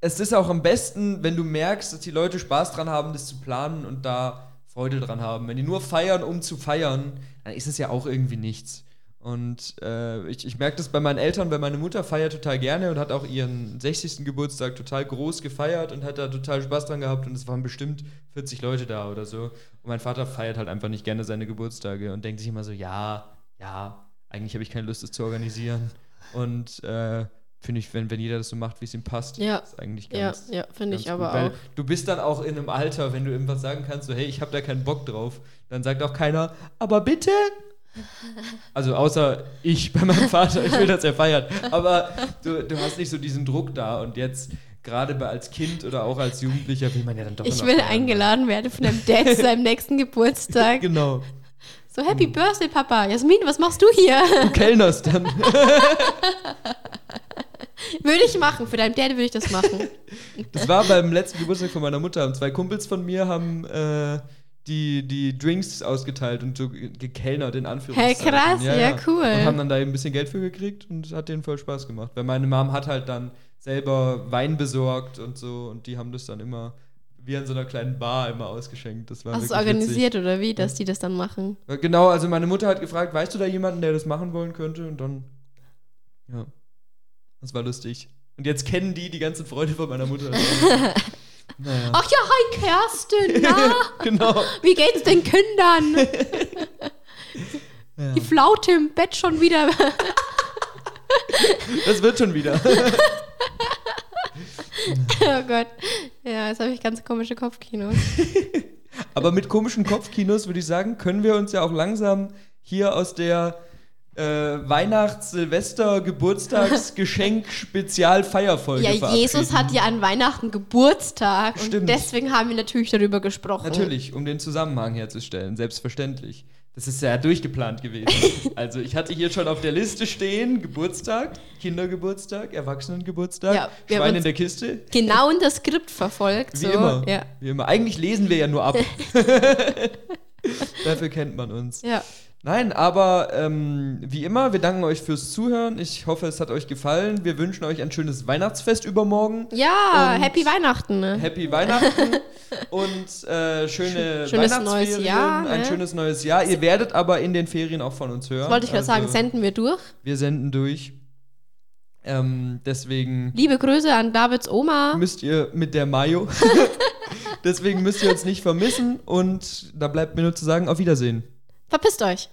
es ist auch am besten, wenn du merkst, dass die Leute Spaß dran haben, das zu planen und da Freude dran haben. Wenn die nur feiern, um zu feiern, dann ist es ja auch irgendwie nichts. Und äh, ich, ich merke das bei meinen Eltern, weil meine Mutter feiert total gerne und hat auch ihren 60. Geburtstag total groß gefeiert und hat da total Spaß dran gehabt und es waren bestimmt 40 Leute da oder so. Und mein Vater feiert halt einfach nicht gerne seine Geburtstage und denkt sich immer so, ja, ja, eigentlich habe ich keine Lust, es zu organisieren. Und äh, finde ich, wenn, wenn jeder das so macht, wie es ihm passt, Ja. ist eigentlich Ja, ganz. ja, finde ich ganz aber gut, weil auch. Du bist dann auch in einem Alter, wenn du irgendwas sagen kannst, so hey, ich habe da keinen Bock drauf, dann sagt auch keiner, aber bitte. Also außer ich bei meinem Vater, ich will, dass er feiert. Aber du, du hast nicht so diesen Druck da und jetzt gerade als Kind oder auch als Jugendlicher will man ja dann doch Ich will eingeladen werden von deinem Dad zu seinem nächsten Geburtstag. Genau. So, Happy Birthday, Papa. Jasmin, was machst du hier? Du kellnerst dann. würde ich machen. Für deinen Dad würde ich das machen. Das war beim letzten Geburtstag von meiner Mutter. Zwei Kumpels von mir haben äh, die, die Drinks ausgeteilt und so ge- gekellnert in Anführungszeichen. Hey, krass, ja, cool. Und haben dann da eben ein bisschen Geld für gekriegt und es hat denen voll Spaß gemacht. Weil meine Mom hat halt dann selber Wein besorgt und so und die haben das dann immer wie an so einer kleinen Bar immer ausgeschenkt. Das war Hast du organisiert oder wie, dass die das dann machen? Witzig. Genau, also meine Mutter hat gefragt, weißt du da jemanden, der das machen wollen könnte? Und dann, ja, das war lustig. Und jetzt kennen die die ganzen Freunde von meiner Mutter. naja. Ach ja, hi Kerstin, na? genau. Wie geht's den Kindern? Die Flaute im Bett schon wieder. Das wird schon wieder. oh Gott. Ja, jetzt habe ich ganz komische Kopfkinos. Aber mit komischen Kopfkinos würde ich sagen, können wir uns ja auch langsam hier aus der äh, Weihnachts-, Silvester-, Geburtstagsgeschenk Spezial-Feierfolge Ja. Jesus hat ja an Weihnachten Geburtstag und Stimmt. deswegen haben wir natürlich darüber gesprochen. Natürlich, um den Zusammenhang herzustellen, selbstverständlich. Das ist ja durchgeplant gewesen. also ich hatte hier schon auf der Liste stehen, Geburtstag, Kindergeburtstag, Erwachsenengeburtstag, Ja, Schwein in der Kiste. Genau in das Skript verfolgt. Wie so. immer. Ja. Wie immer. Eigentlich lesen wir ja nur ab. Dafür kennt man uns. ja. Nein, aber ähm, wie immer, wir danken euch fürs Zuhören. Ich hoffe, es hat euch gefallen. Wir wünschen euch ein schönes Weihnachtsfest übermorgen. Ja, Happy Weihnachten. Ne? Happy Weihnachten und äh, schöne Schönes neues Jahr, ein ne? schönes neues Jahr. Ihr werdet aber in den Ferien auch von uns hören. Das wollte ich gerade sagen, Also, senden wir durch. Wir senden durch. Ähm, deswegen Liebe Grüße an Davids Oma. müsst ihr mit der Mayo. deswegen müsst ihr uns nicht vermissen und da bleibt mir nur zu sagen, auf Wiedersehen. Verpisst euch.